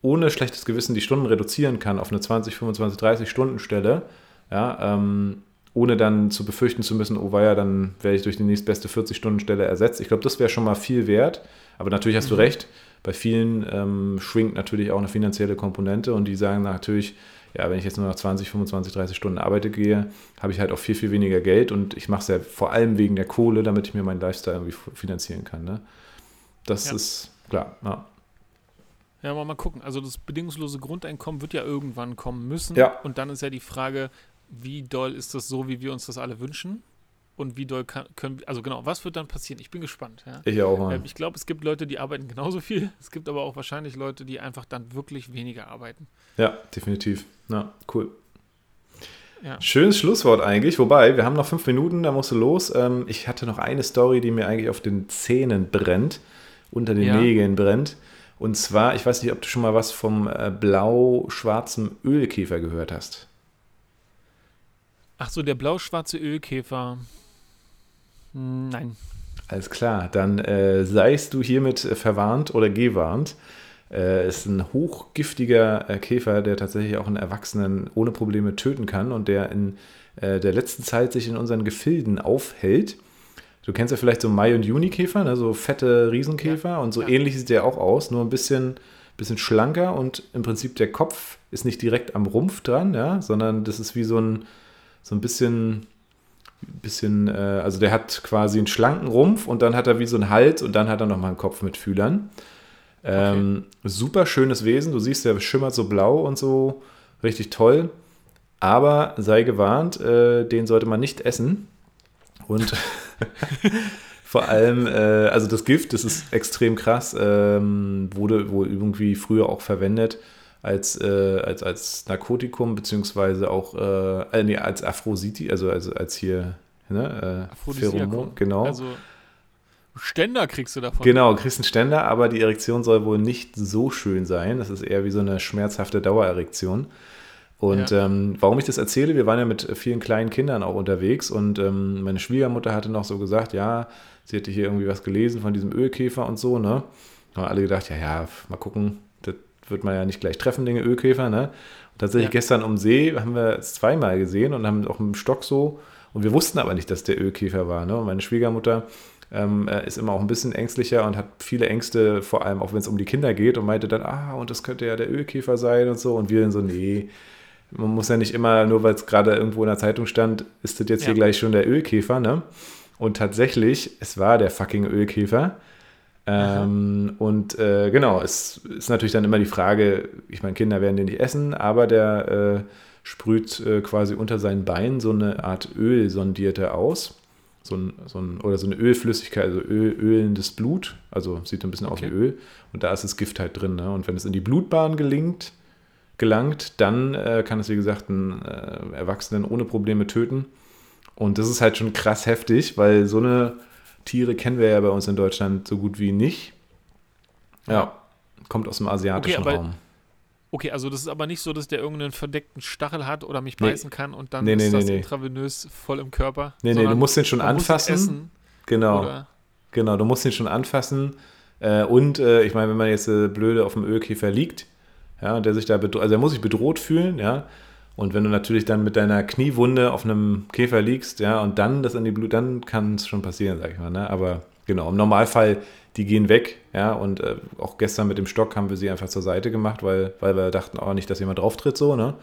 ohne schlechtes Gewissen die Stunden reduzieren kann auf eine 20, 25, 30 Stunden Stelle, ja, ähm, ohne dann zu befürchten zu müssen, oh weia, dann werde ich durch die nächstbeste 40-Stunden-Stelle ersetzt. Ich glaube, das wäre schon mal viel wert. Aber natürlich hast mhm. du recht, bei vielen ähm, schwingt natürlich auch eine finanzielle Komponente und die sagen natürlich, ja, wenn ich jetzt nur noch 20, 25, 30 Stunden arbeite gehe, habe ich halt auch viel, viel weniger Geld und ich mache es ja vor allem wegen der Kohle, damit ich mir meinen Lifestyle irgendwie finanzieren kann. Ne? Das ja. ist klar, ja. Ja, mal, mal gucken. Also das bedingungslose Grundeinkommen wird ja irgendwann kommen müssen. Ja. Und dann ist ja die Frage, wie doll ist das so, wie wir uns das alle wünschen? Und wie doll kann, können wir, also genau, was wird dann passieren? Ich bin gespannt. Ja. Ich auch. Ähm, ich glaube, es gibt Leute, die arbeiten genauso viel. Es gibt aber auch wahrscheinlich Leute, die einfach dann wirklich weniger arbeiten. Ja, definitiv. Ja, cool. Ja. Schönes Schlusswort eigentlich. Wobei, wir haben noch fünf Minuten, da musst du los. Ähm, ich hatte noch eine Story, die mir eigentlich auf den Zähnen brennt, unter den ja. Nägeln brennt. Und zwar, ich weiß nicht, ob du schon mal was vom äh, blau-schwarzen Ölkäfer gehört hast. Ach so, der blau-schwarze Ölkäfer. Nein. Alles klar, dann äh, seist du hiermit verwarnt oder gewarnt. Äh, ist ein hochgiftiger äh, Käfer, der tatsächlich auch einen Erwachsenen ohne Probleme töten kann und der in äh, der letzten Zeit sich in unseren Gefilden aufhält. Du kennst ja vielleicht so Mai- und Juni-Käfer, ne? so fette Riesenkäfer ja. und so ja. ähnlich sieht der auch aus, nur ein bisschen, bisschen schlanker und im Prinzip der Kopf ist nicht direkt am Rumpf dran, ja? sondern das ist wie so ein, so ein bisschen bisschen, äh, also der hat quasi einen schlanken Rumpf und dann hat er wie so einen Hals und dann hat er nochmal einen Kopf mit Fühlern. Ähm, okay. Super schönes Wesen, du siehst, der schimmert so blau und so, richtig toll. Aber sei gewarnt, äh, den sollte man nicht essen. Und vor allem, äh, also das Gift, das ist extrem krass, ähm, wurde wohl irgendwie früher auch verwendet als, äh, als, als Narkotikum, beziehungsweise auch äh, nee, als Aphroditi, also, also als hier ne, äh, Pheromon, genau. Also Ständer kriegst du davon. Genau, kriegst einen Ständer, aber die Erektion soll wohl nicht so schön sein. Das ist eher wie so eine schmerzhafte Dauererektion. Und ja. ähm, warum ich das erzähle, wir waren ja mit vielen kleinen Kindern auch unterwegs und ähm, meine Schwiegermutter hatte noch so gesagt, ja, sie hätte hier irgendwie was gelesen von diesem Ölkäfer und so, ne? haben alle gedacht, ja, ja, mal gucken, wird man ja nicht gleich treffen, den Ölkäfer, ne? Und tatsächlich ja. gestern um See haben wir es zweimal gesehen und haben auch im Stock so, und wir wussten aber nicht, dass der Ölkäfer war, ne? Und meine Schwiegermutter ähm, ist immer auch ein bisschen ängstlicher und hat viele Ängste, vor allem auch wenn es um die Kinder geht und meinte dann, ah, und das könnte ja der Ölkäfer sein und so. Und wir dann so, nee, man muss ja nicht immer, nur weil es gerade irgendwo in der Zeitung stand, ist das jetzt ja. hier gleich schon der Ölkäfer, ne? Und tatsächlich, es war der fucking Ölkäfer. Ähm, und äh, genau, es ist natürlich dann immer die Frage, ich meine, Kinder werden den nicht essen, aber der äh, sprüht äh, quasi unter seinen Beinen so eine Art Öl, sondierte aus. So ein, so ein, oder so eine Ölflüssigkeit, also Öl, ölendes Blut, also sieht ein bisschen okay. aus wie Öl. Und da ist das Gift halt drin. Ne? Und wenn es in die Blutbahn gelingt, gelangt, dann äh, kann es, wie gesagt, einen äh, Erwachsenen ohne Probleme töten. Und das ist halt schon krass heftig, weil so eine Tiere kennen wir ja bei uns in Deutschland so gut wie nicht. Ja, kommt aus dem asiatischen okay, Raum. Okay, also das ist aber nicht so, dass der irgendeinen verdeckten Stachel hat oder mich nee. beißen kann und dann nee, ist nee, das intravenös voll im Körper. Nee, nee, du musst den schon anfassen. Essen, genau. Oder? Genau, du musst den schon anfassen. Äh, und äh, ich meine, wenn man jetzt äh, blöde auf dem Ölkäfer liegt, ja, der sich da, also er muss sich bedroht fühlen, ja. Und wenn du natürlich dann mit deiner Kniewunde auf einem Käfer liegst, ja, und dann das an die Blut, dann kann es schon passieren, sag ich mal, ne? Aber genau, im Normalfall, die gehen weg, ja, und äh, auch gestern mit dem Stock haben wir sie einfach zur Seite gemacht, weil, weil wir dachten auch nicht, dass jemand drauf tritt, so, ne?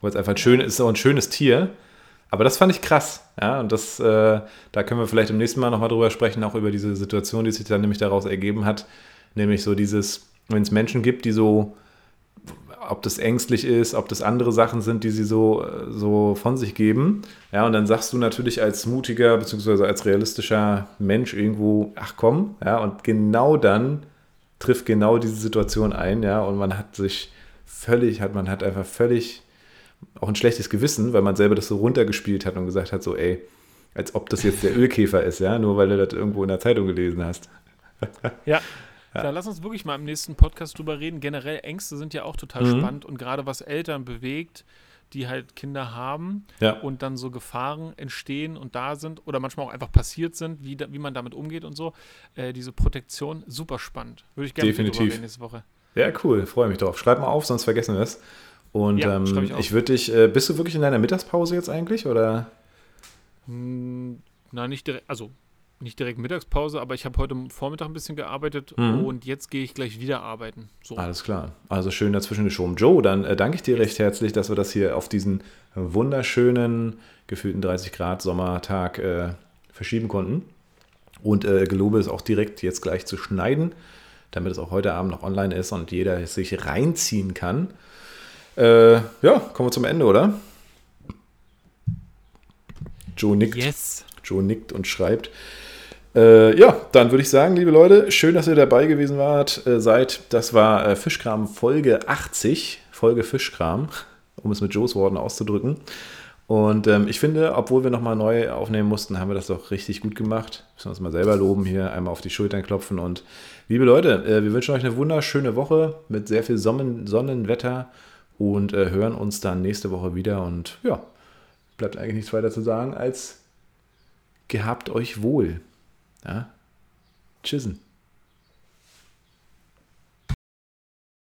Weil es einfach ein schön ist, auch ein schönes Tier. Aber das fand ich krass, ja, und das, äh, da können wir vielleicht im nächsten Mal nochmal drüber sprechen, auch über diese Situation, die sich dann nämlich daraus ergeben hat, nämlich so dieses, wenn es Menschen gibt, die so ob das ängstlich ist, ob das andere Sachen sind, die sie so, so von sich geben. Ja, und dann sagst du natürlich als mutiger bzw. als realistischer Mensch irgendwo, ach komm, ja, und genau dann trifft genau diese Situation ein, ja, und man hat sich völlig, hat man hat einfach völlig auch ein schlechtes Gewissen, weil man selber das so runtergespielt hat und gesagt hat, so, ey, als ob das jetzt der Ölkäfer ist, ja, nur weil du das irgendwo in der Zeitung gelesen hast. Ja, ja. Lass uns wirklich mal im nächsten Podcast drüber reden. Generell Ängste sind ja auch total mhm. spannend und gerade was Eltern bewegt, die halt Kinder haben ja. und dann so Gefahren entstehen und da sind oder manchmal auch einfach passiert sind, wie, da, wie man damit umgeht und so. Äh, diese Protektion, super spannend. Würde ich gerne Definitiv. reden nächste Woche. Ja, cool, freue mich drauf. Schreib mal auf, sonst vergessen wir es. Und ja, ähm, ich, ich würde dich, äh, bist du wirklich in deiner Mittagspause jetzt eigentlich oder? Hm, na, nicht direkt, also nicht direkt Mittagspause, aber ich habe heute Vormittag ein bisschen gearbeitet mhm. und jetzt gehe ich gleich wieder arbeiten. So. Alles klar. Also schön dazwischen geschoben. Joe, dann äh, danke ich dir recht herzlich, dass wir das hier auf diesen wunderschönen, gefühlten 30 Grad Sommertag äh, verschieben konnten. Und äh, gelobe es auch direkt jetzt gleich zu schneiden, damit es auch heute Abend noch online ist und jeder es sich reinziehen kann. Äh, ja, kommen wir zum Ende, oder? Joe nickt. Yes. Joe nickt und schreibt. Äh, ja, dann würde ich sagen, liebe Leute, schön, dass ihr dabei gewesen wart, äh, seid. Das war äh, Fischkram Folge 80, Folge Fischkram, um es mit Joes Worten auszudrücken. Und ähm, ich finde, obwohl wir nochmal neu aufnehmen mussten, haben wir das doch richtig gut gemacht. Müssen wir uns mal selber loben hier, einmal auf die Schultern klopfen. Und liebe Leute, äh, wir wünschen euch eine wunderschöne Woche mit sehr viel Sonnen Sonnenwetter und äh, hören uns dann nächste Woche wieder. Und ja, bleibt eigentlich nichts weiter zu sagen als gehabt euch wohl. Ja? Tschüssen.